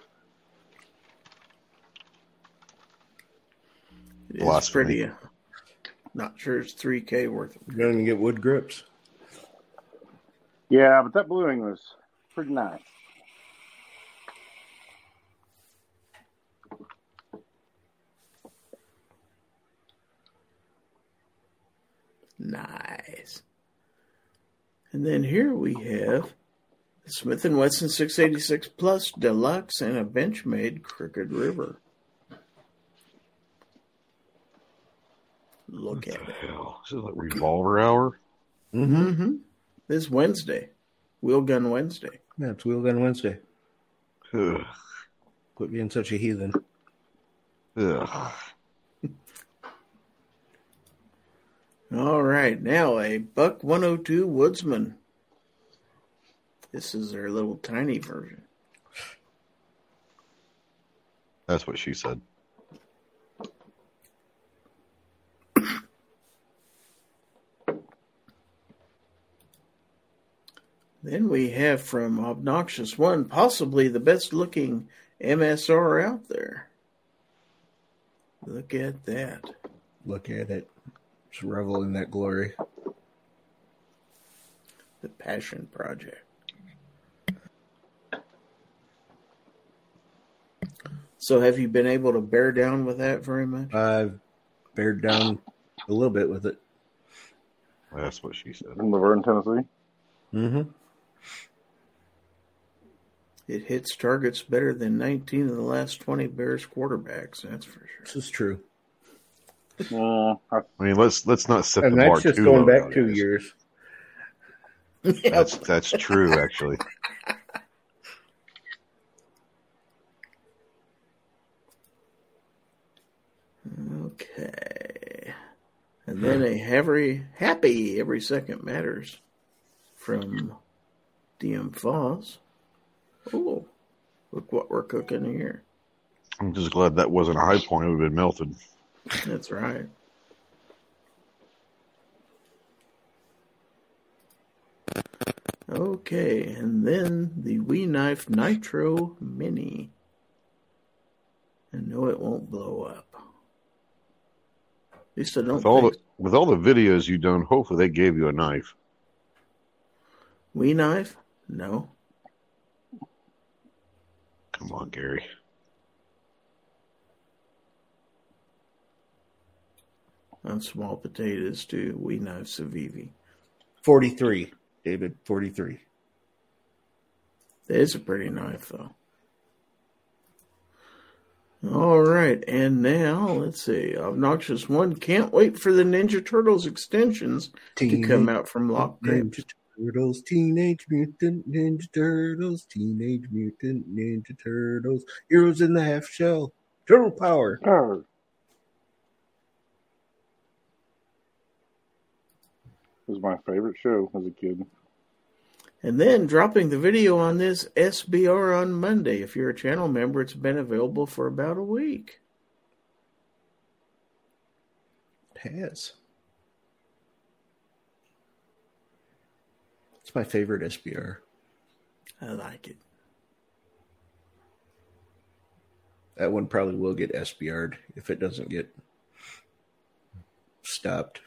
it's Blasphemy. pretty. Uh, not sure it's 3K worth. You're going to get wood grips. Yeah, but that bluing was pretty nice. Nice. And then here we have the Smith & Wesson 686 Plus Deluxe and a Benchmade Crooked River. Look at it. Hell, this is like revolver hour. Mm-hmm. Mm-hmm. This Wednesday. Wheel Gun Wednesday. Yeah, it's Wheel Gun Wednesday. Ugh. Quit being such a heathen. Ugh. All right, now a Buck 102 Woodsman. This is their little tiny version. That's what she said. Then we have from Obnoxious One, possibly the best looking MSR out there. Look at that. Look at it. Just revel in that glory. The Passion Project. So, have you been able to bear down with that very much? I've bared down a little bit with it. That's what she said. In La Vergne, Tennessee. Mm-hmm. It hits targets better than 19 of the last 20 Bears quarterbacks. That's for sure. This is true. Uh, I, I mean, let's let's not set And the bar that's just going back two nowadays. years. That's that's true, actually. Okay. And then a happy, happy every second matters from DM Foss. Oh, look what we're cooking here. I'm just glad that wasn't a high point; it would have been melted. That's right. Okay, and then the WE Knife Nitro Mini. And no, it won't blow up. At least I don't With all think the with all the videos you've done, hopefully they gave you a knife. WE Knife? No. Come on, Gary. On small potatoes too. WE Knife Sivivi. 43, David. 43. That is a pretty knife, though. All right, and now let's see. Obnoxious One can't wait for the Ninja Turtles extensions to come out from LOK Grips. Ninja Turtles, Teenage Mutant Ninja Turtles, Teenage Mutant Ninja Turtles, Heroes in the Half Shell, Turtle Power. oh. Was my favorite show as a kid. And then dropping the video on this SBR on Monday. If you're a channel member, it's been available for about a week. It has. It's my favorite SBR. I like it. That one probably will get SBR'd if it doesn't get stopped.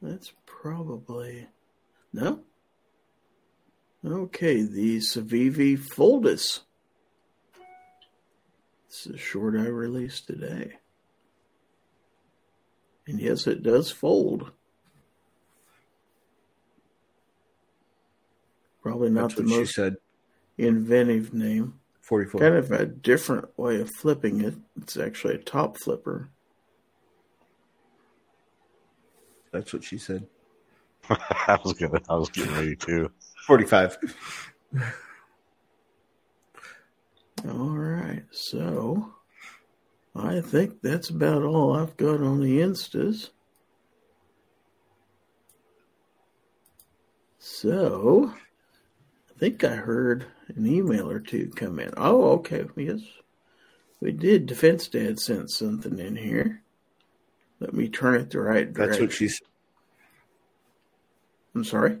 That's probably no. Okay, the Sivivi Foldus. This is a short I released today. And yes, it does fold. Probably not That's the most said. inventive name. 44. Kind of a different way of flipping it. It's actually a top flipper. That's what she said. *laughs* I was gonna, I was getting ready to. 45. All right, so I think that's about all I've got on the Instas. So I think I heard an email or two come in. Oh, okay, yes, we did. Defense Dad sent something in here. Let me turn it the right direction. That's what she said. I'm sorry.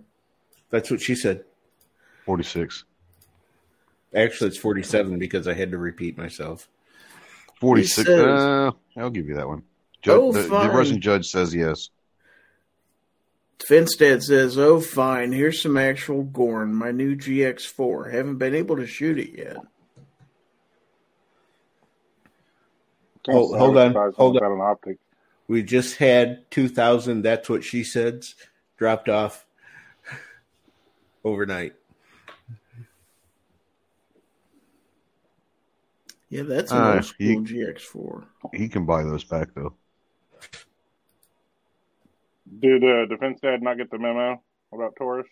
That's what she said. Forty six. Actually, it's 47 because I had to repeat myself. Forty six. Says- Uh, I'll give you that one. Judge, Oh, the, the. Russian judge says yes. Finstead says, "Oh, fine. Here's some actual Gorn. My new GX4. Haven't been able to shoot it yet." Hold- Can't hold on, hold without an optic. We just had 2,000. That's what she said. Dropped off overnight. Yeah, that's an Uh, old school you- GX4. He can buy those back though. Did uh, Defense Dad not get the memo about Taurus?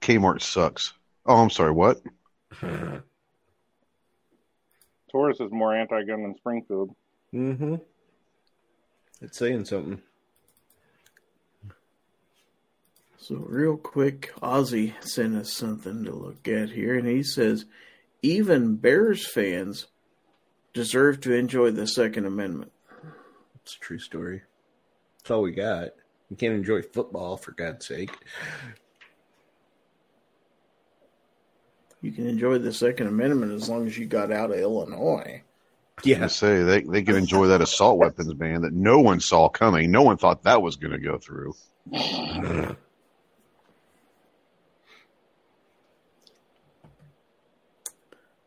Kmart sucks. Oh, I'm sorry. What? *laughs* Taurus Taurus is more anti-gun than Springfield. Mm-hmm. It's saying something. So, real quick, Ozzy sent us something to look at here, and he says even Bears fans deserve to enjoy the Second Amendment. It's a true story. That's all we got. You can't enjoy football for God's sake. You can enjoy the Second Amendment as long as you got out of Illinois. I say they they can enjoy that assault weapons ban that no one saw coming. No one thought that was going to go through.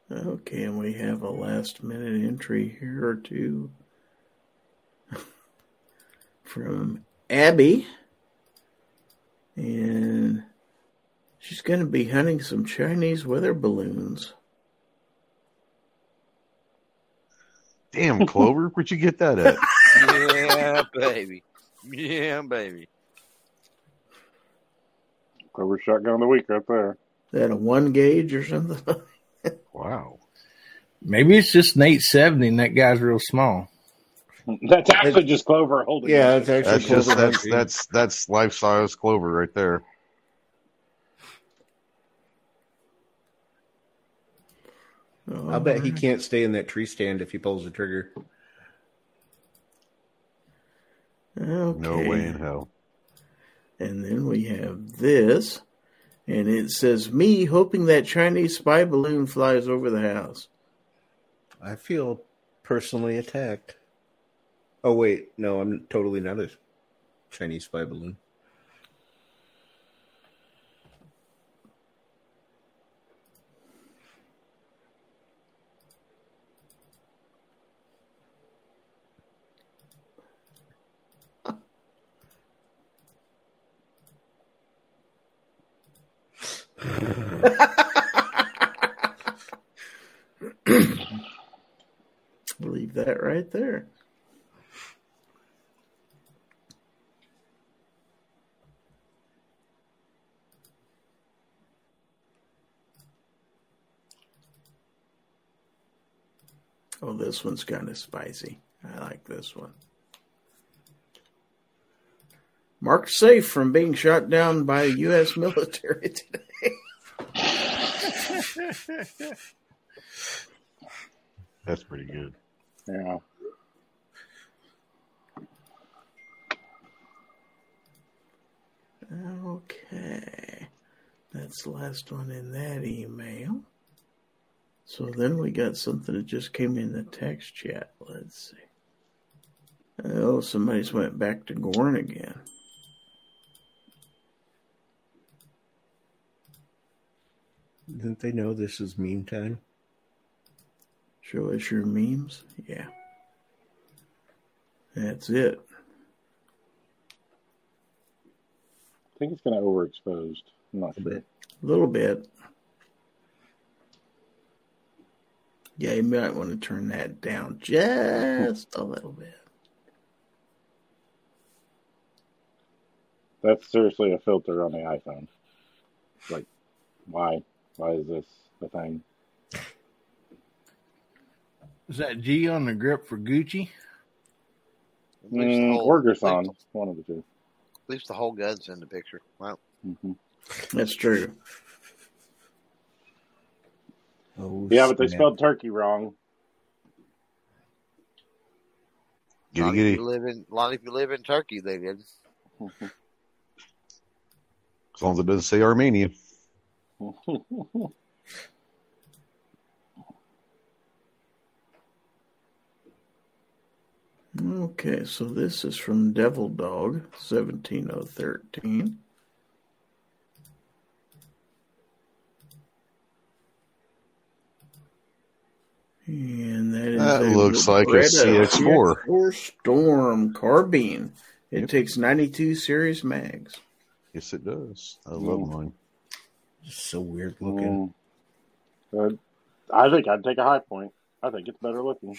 Okay, and we have a last minute entry here or two *laughs* from Abby. And she's going to be hunting some Chinese weather balloons. Damn, Clover, where'd you get that at? yeah, baby. Yeah, baby. Clover shotgun of the week right there. that a one gauge or something? Wow. Maybe it's just an 870 and that guy's real small. That's actually just Clover holding. Yeah, it. it's actually That's just Clover that's that's that's life size Clover right there. I'll oh, bet he can't stay in that tree stand if he pulls the trigger. Okay. No way in hell. And then we have this, and it says, Me hoping that Chinese spy balloon flies over the house. I feel personally attacked. Oh wait, no, I'm totally not a Chinese spy balloon. Leave that right there. Oh, this one's kind of spicy. I like this one. Mark safe from being shot down by U.S. *laughs* military today. *laughs* That's pretty good. Yeah. Okay. That's the last one in that email. So then we got something that just came in the text chat. Let's see. Oh, somebody's went back to Gorn again. Didn't they know this is meme time? Show us your memes. Yeah. That's it. I think it's kind of overexposed. I'm not sure. A little bit. Yeah, you might want to turn that down just a little bit. That's seriously a filter on the iPhone. Like, why? Why is this the thing? Is that G on the grip for Gucci? Leaves the Mm, whole- or Gerson, one of the two. Leaves the whole guns in the picture. Wow. hmm That's true. Oh, Yeah, but they snap. spelled turkey wrong. A Giddy of giddy. you live in, a lot of you live in Turkey, they did. *laughs* As long as it doesn't say Armenia. *laughs* Okay, so this is from Devil Dog, 17013. And that is That looks like a CX4. CX4 Storm carbine. It Yep. takes 92 series mags. Yes, it does. I love Mm. Mine. so weird looking. Mm. Uh, I think I'd take a high point. I think it's better looking.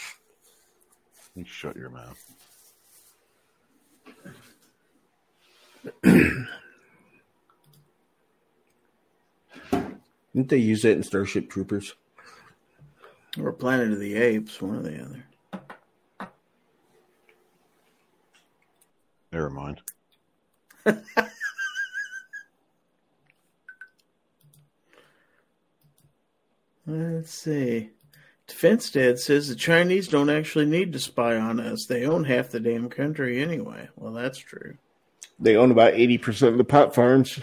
You shut your mouth. *clears throat* Didn't they use that in Starship Troopers? Or Planet of the Apes, one or the other. Never mind. *laughs* Let's see. Defense Dad says the Chinese don't actually need to spy on us. They own half the damn country anyway. Well, that's true. They own about 80% of the pot farms.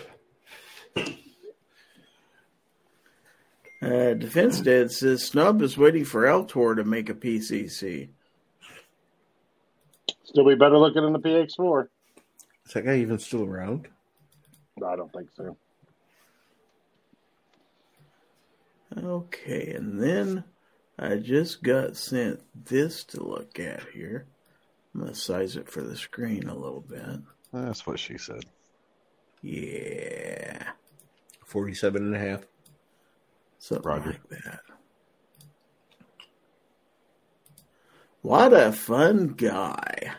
Uh, Defense Dad says Snub is waiting for Altor to make a PCC. Still be better looking than the PX4. Is that guy even still around? I don't think so. Okay, and then I just got sent this to look at here. I'm going to size it for the screen a little bit. That's what she said. Yeah, 47 and a half. something Roger. like that. What a fun guy.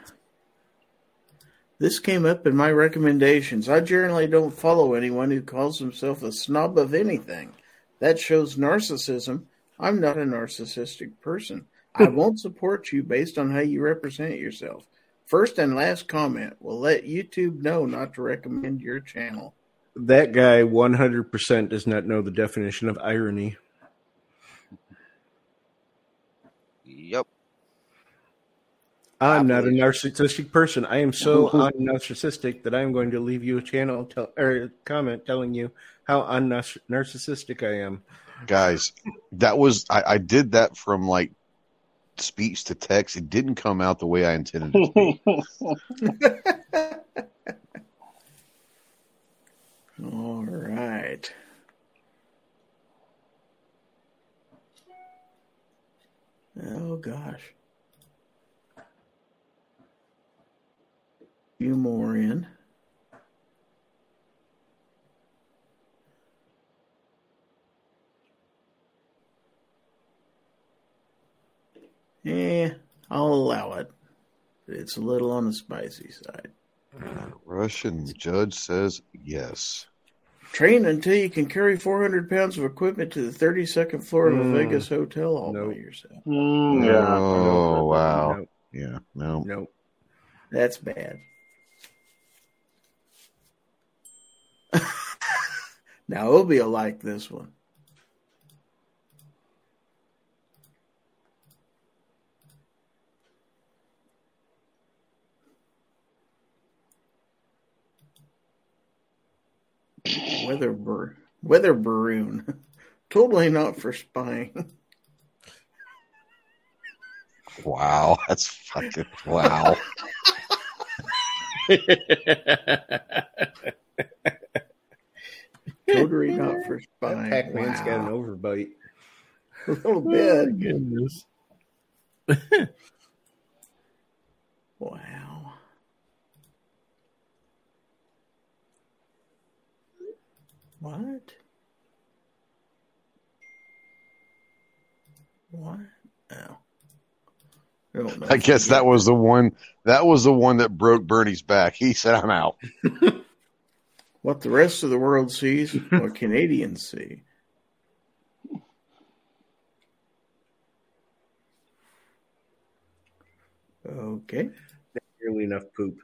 This came up in my recommendations. I generally don't follow anyone who calls himself a snob of anything. That shows narcissism. I'm not a narcissistic person. I *laughs* won't support you based on how you represent yourself. First and last comment will let YouTube know not to recommend your channel. That guy 100% does not know the definition of irony. Yep. I'm not a narcissistic person. I am so *laughs* unnarcissistic that I'm going to leave you a channel tell, or a comment telling you how unnarcissistic I am. Guys, that was I, I did that from like speech to text. It didn't come out the way I intended it to. *laughs* All right. Oh gosh. A Few more in. Yeah, I'll allow it. It's a little on the spicy side. Russian judge says yes. Train until you can carry 400 pounds of equipment to the 32nd floor of a Mm. Vegas hotel all by yourself. Mm, yeah. Oh wow. Nope. Yeah. No. Nope. That's bad. *laughs* now, Obi will like this one. Weather, bur- weather baroon. *laughs* totally not for spying. Wow. That's fucking wow. *laughs* totally not for spying. Pac Man's got an overbite. *laughs* A little bit. Oh, goodness. Wow. What? What? Oh. I I guess that was the one that was the one that broke Bernie's back. He said, I'm out. *laughs* what the rest of the world sees, what Canadians see. Okay. Nearly enough poop.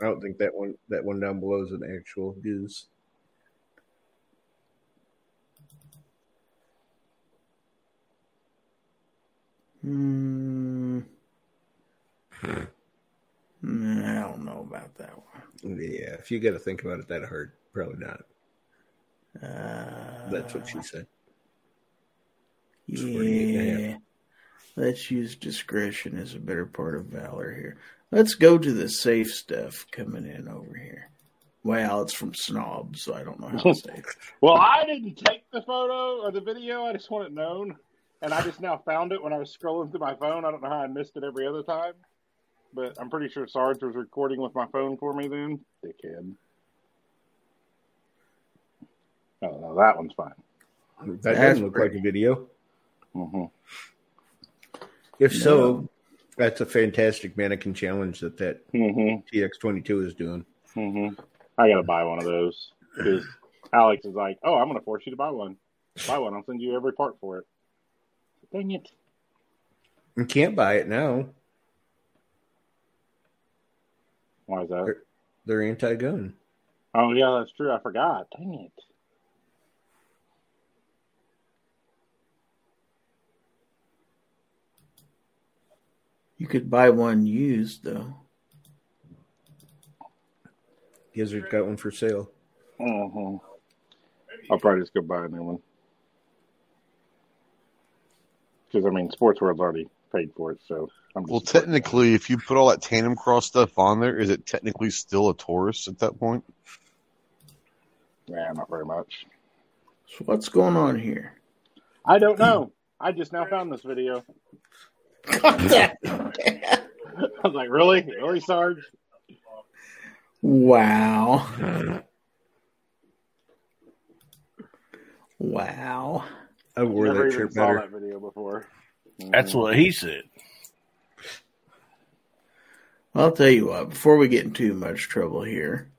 I don't think that one that one down below is an actual goose. Hmm. Nah, I don't know about that one. Yeah, if you got to think about it that hard, probably not. Uh, That's what she said. Yeah. 48 and a half. Let's use discretion as a better part of valor here. Let's go to the safe stuff coming in over here. Well, it's from Snob, so I don't know how to say it. *laughs* Well, I didn't take the photo or the video. I just want it known. And I just now found it when I was scrolling through my phone. I don't know how I missed it every other time. But I'm pretty sure Sarge was recording with my phone for me then. Dickhead. Oh, no, that one's fine. That That's doesn't look pretty. like a video. hmm If so, No. That's a fantastic mannequin challenge that that hmm TX22 is doing. hmm I got to buy one of those because Alex is like, oh, I'm going to force you to buy one. Buy one. I'll send you every part for it. Dang it. You can't buy it now. Why is that? They're anti-gun. Oh yeah, that's true. I forgot. Dang it. You could buy one used though. Gizzard got one for sale. hmm I'll probably just go buy a new one. Because I mean, Sports World's already paid for it, so I'm Well, technically, if you put all that TandemKross stuff on there, is it technically still a Taurus at that point? yeah, not very much. So what's going on here? I don't know. I just now found this video. *laughs* I was like, really, really, Sarge? Wow. Wow. I wore Never that even shirt saw better. that video before. That's what he said. I'll tell you what, before we get in too much trouble here,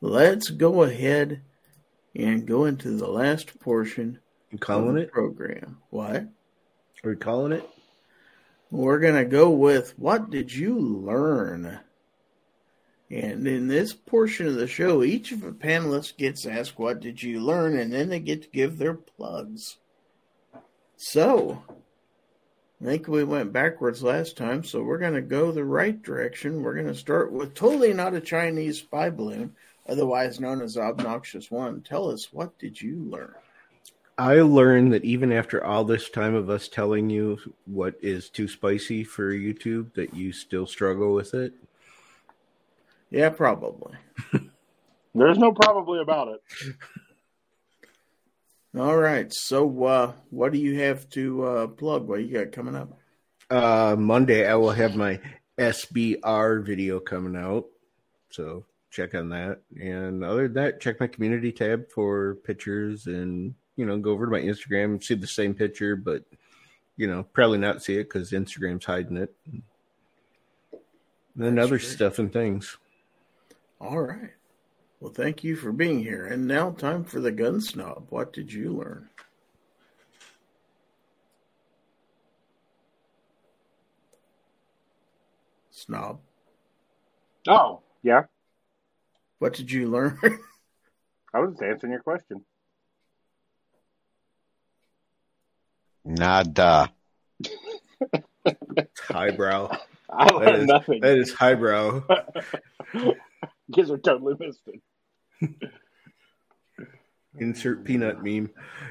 let's go ahead and go into the last portion You of calling the it? program. What? Are we calling it? We're going to go with what did you learn? And in this portion of the show, each of the panelists gets asked, What did you learn? And then they get to give their plugs. So, I think we went backwards last time, so we're going to go the right direction. We're going to start with totally not a Chinese spy balloon, otherwise known as Obnoxious One. Tell us, what did you learn? I learned that even after all this time of us telling you what is too spicy for YouTube, that you still struggle with it. Yeah, probably. *laughs* There's no probably about it. All right. So, uh, what do you have to uh, plug? What you got coming up? Uh, Monday, I will have my SBR video coming out. So check on that. And other than that, check my community tab for pictures and, you know, go over to my Instagram, see the same picture, but, you know, probably not see it because Instagram's hiding it. And then That's other great. stuff and things. All right. Well, thank you for being here. And now, time for the gun snob. What did you learn? Snob. Oh, yeah. What did you learn? *laughs* I was just answering your question. Nada. It's highbrow. *laughs* I That learned is- nothing. That is highbrow. *laughs* Kids are totally missed it. *laughs* Insert peanut meme. *sighs*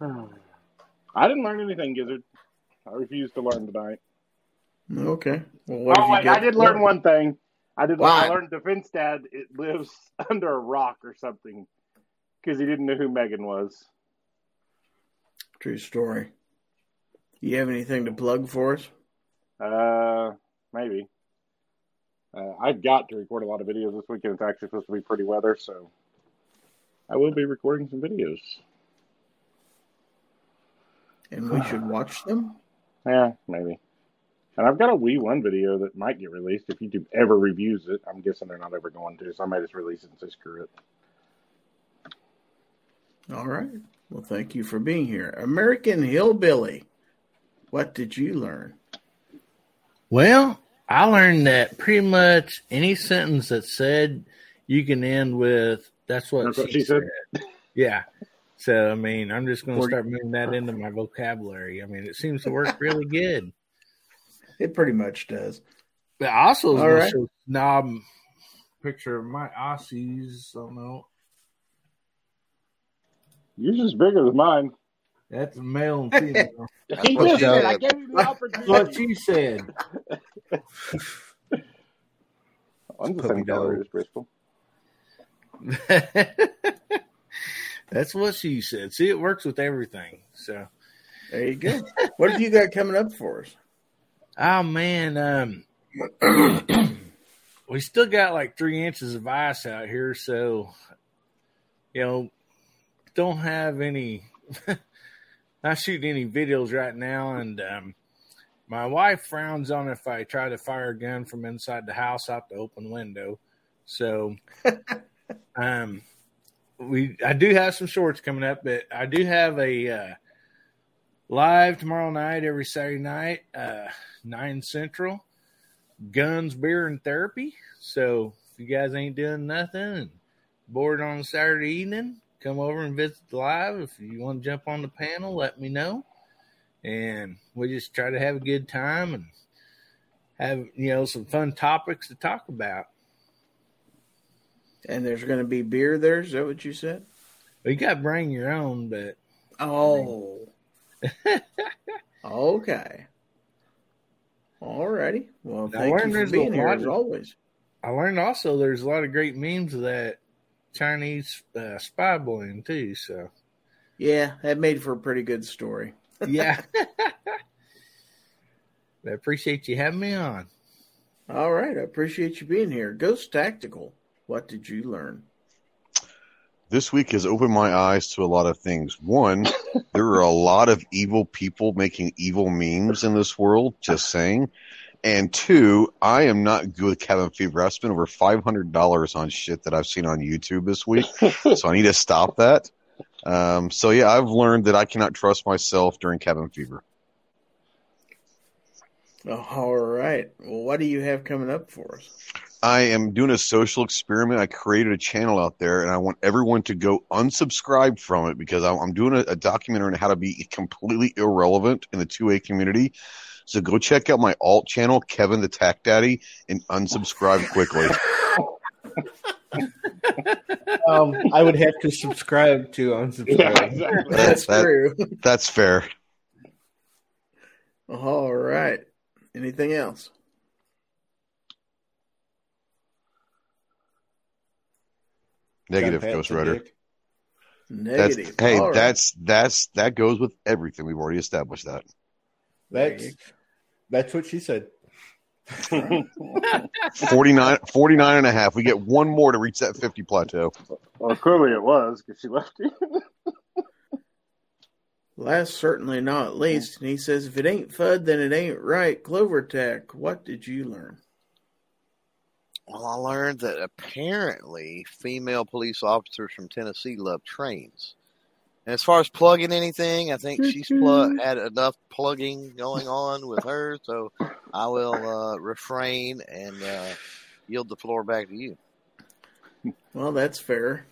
I didn't learn anything, Gizzard. I refuse to learn tonight. okay. Well, what oh, have you wait, I did learn one thing. I did. I What? learned Defense Dad it lives under a rock or something because he didn't know who Megan was. True story. You have anything to plug for us? Uh, maybe. Uh, I've got to record a lot of videos this weekend. It's actually supposed to be pretty weather, so I will be recording some videos. And we should watch them? Yeah, maybe. And I've got a Wii One video that might get released if YouTube ever reviews it. I'm guessing they're not ever going to, so I might just release it and say screw it. All right. Well, thank you for being here. American Hillbilly. What did you learn? Well, I learned that pretty much any sentence that said you can end with "That's what, That's she, what she said. said. Yeah. So I mean, I'm just going to start moving that into my vocabulary. I mean, it seems to work really good. *laughs* It pretty much does. But I also was All show Snob picture of my Aussies. I don't know. Yours is bigger than mine. That's male and female. *laughs* He what just said, said. I gave him the That's what opportunity. she said. *laughs* I'm the Puppy same color as Bristol. That's what she said. See, it works with everything. So, There you go. what have you got coming up for us? oh man, um, *clears throat* we still got like three inches of ice out here, so you know, don't have any, *laughs* not shooting any videos right now, and um, my wife frowns on if I try to fire a gun from inside the house out the open window. So *laughs* um, we I do have some shorts coming up, but I do have a uh, live tomorrow night, every Saturday night, uh, nine central, guns, beer, and therapy. So if you guys ain't doing nothing and bored on Saturday evening, come over and visit live. If you want to jump on the panel, let me know. And we just try to have a good time and have you know some fun topics to talk about. And there's going to be beer there. Is that what you said? Well, you got to bring your own, but Oh. *laughs* okay. Alrighty. Well, thank you for being here as always. I learned also there's a lot of great memes that Chinese uh, spy balloon too. So Yeah, that made for a pretty good story. *laughs* yeah, I appreciate you having me on. All right, I appreciate you being here. Ghost Tactical, what did you learn? this week has opened my eyes to a lot of things. One, there are a lot of evil people making evil memes in this world, just saying. And two, I am not good with cabin fever. I've spent over $500 on shit that I've seen on YouTube this week. *laughs* so I need to stop that. Um, so yeah, I've learned that I cannot trust myself during cabin fever. All right. Well, what do you have coming up for us? I am doing a social experiment. I created a channel out there, and I want everyone to go unsubscribe from it because I'm I'm doing a, a documentary on how to be completely irrelevant in the 2A community. So go check out my alt channel, Kevin the Tack Daddy, and unsubscribe quickly. Um, I would have to subscribe to unsubscribe. Yeah, exactly. That's that- true. That's fair. All right. Anything else? Negative, Ghost Pat the Rider. Dick. That's Negative. hey, All right. that's that's that goes with everything. We've already established that. That's that's what she said. *laughs* 49, 49 and a half. We get one more to reach that 50 plateau. well, clearly it was because she left you. *laughs* Last, certainly not least, and he says, if it ain't FUD, then it ain't right. Clover Tech, what did you learn? Well, I learned that apparently female police officers from Tennessee love trains. And as far as plugging anything, I think she's plug had enough plugging going on with her, so I will uh, refrain and uh, yield the floor back to you. Well, that's fair.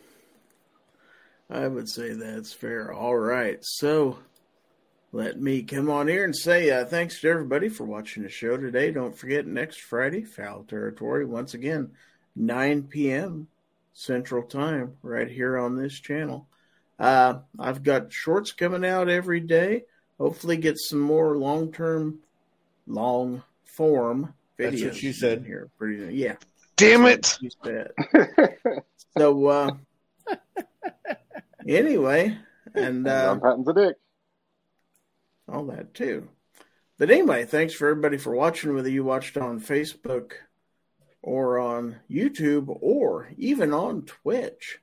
I would say that's fair. All right. So let me come on here and say uh, thanks to everybody for watching the show today. Don't forget, next Friday, Fowl Territory, once again, 9 p.m. Central Time, right here on this channel. Uh, I've got shorts coming out every day. Hopefully, get some more long term, long form videos. That's what she said. here. Pretty, yeah. Damn it! She said. *laughs* so, uh, anyway, and uh, I'm patting the dick. all that too. But anyway, thanks for everybody for watching, whether you watched on Facebook or on YouTube or even on Twitch.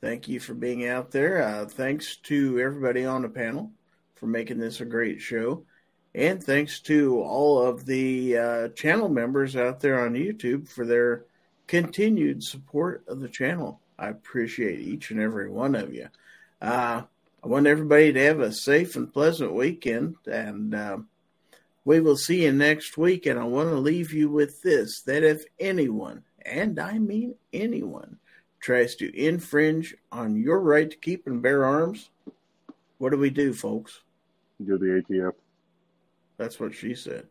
Thank you for being out there. Uh, thanks to everybody on the panel for making this a great show. And thanks to all of the uh, channel members out there on YouTube for their continued support of the channel. I appreciate each and every one of you. Uh, I want everybody to have a safe and pleasant weekend, and uh, we will see you next week. And I want to leave you with this that if anyone, and I mean anyone, tries to infringe on your right to keep and bear arms, what do we do, folks? You're the ATF. That's what she said.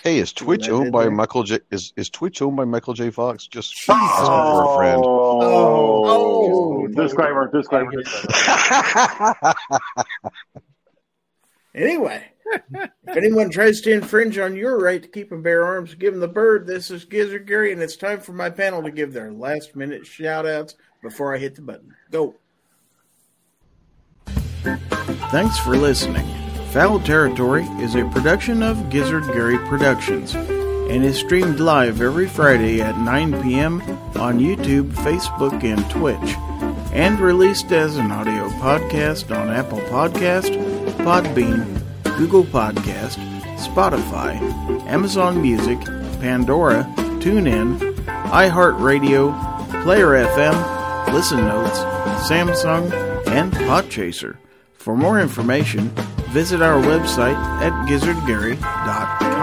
Hey, is Twitch owned by there? Michael J? Is is Twitch owned by Michael J. Fox? Just asking for a friend. Oh, Oh. disclaimer, disclaimer. Anyway, if anyone tries to infringe on your right to keep and bear arms, give them the bird. This is Gizzard Gary, and it's time for my panel to give their last minute shout outs before I hit the button. Go. Thanks for listening. Fowl Territory is a production of Gizzard Gary Productions and is streamed live every Friday at 9 p.m. on YouTube, Facebook, and Twitch, and released as an audio podcast on Apple Podcast, Podbean, Google Podcast, Spotify, Amazon Music, Pandora, TuneIn, iHeartRadio, Player FM, Listen Notes, Samsung, and Podchaser. For more information, visit our website at gizzardgary.com.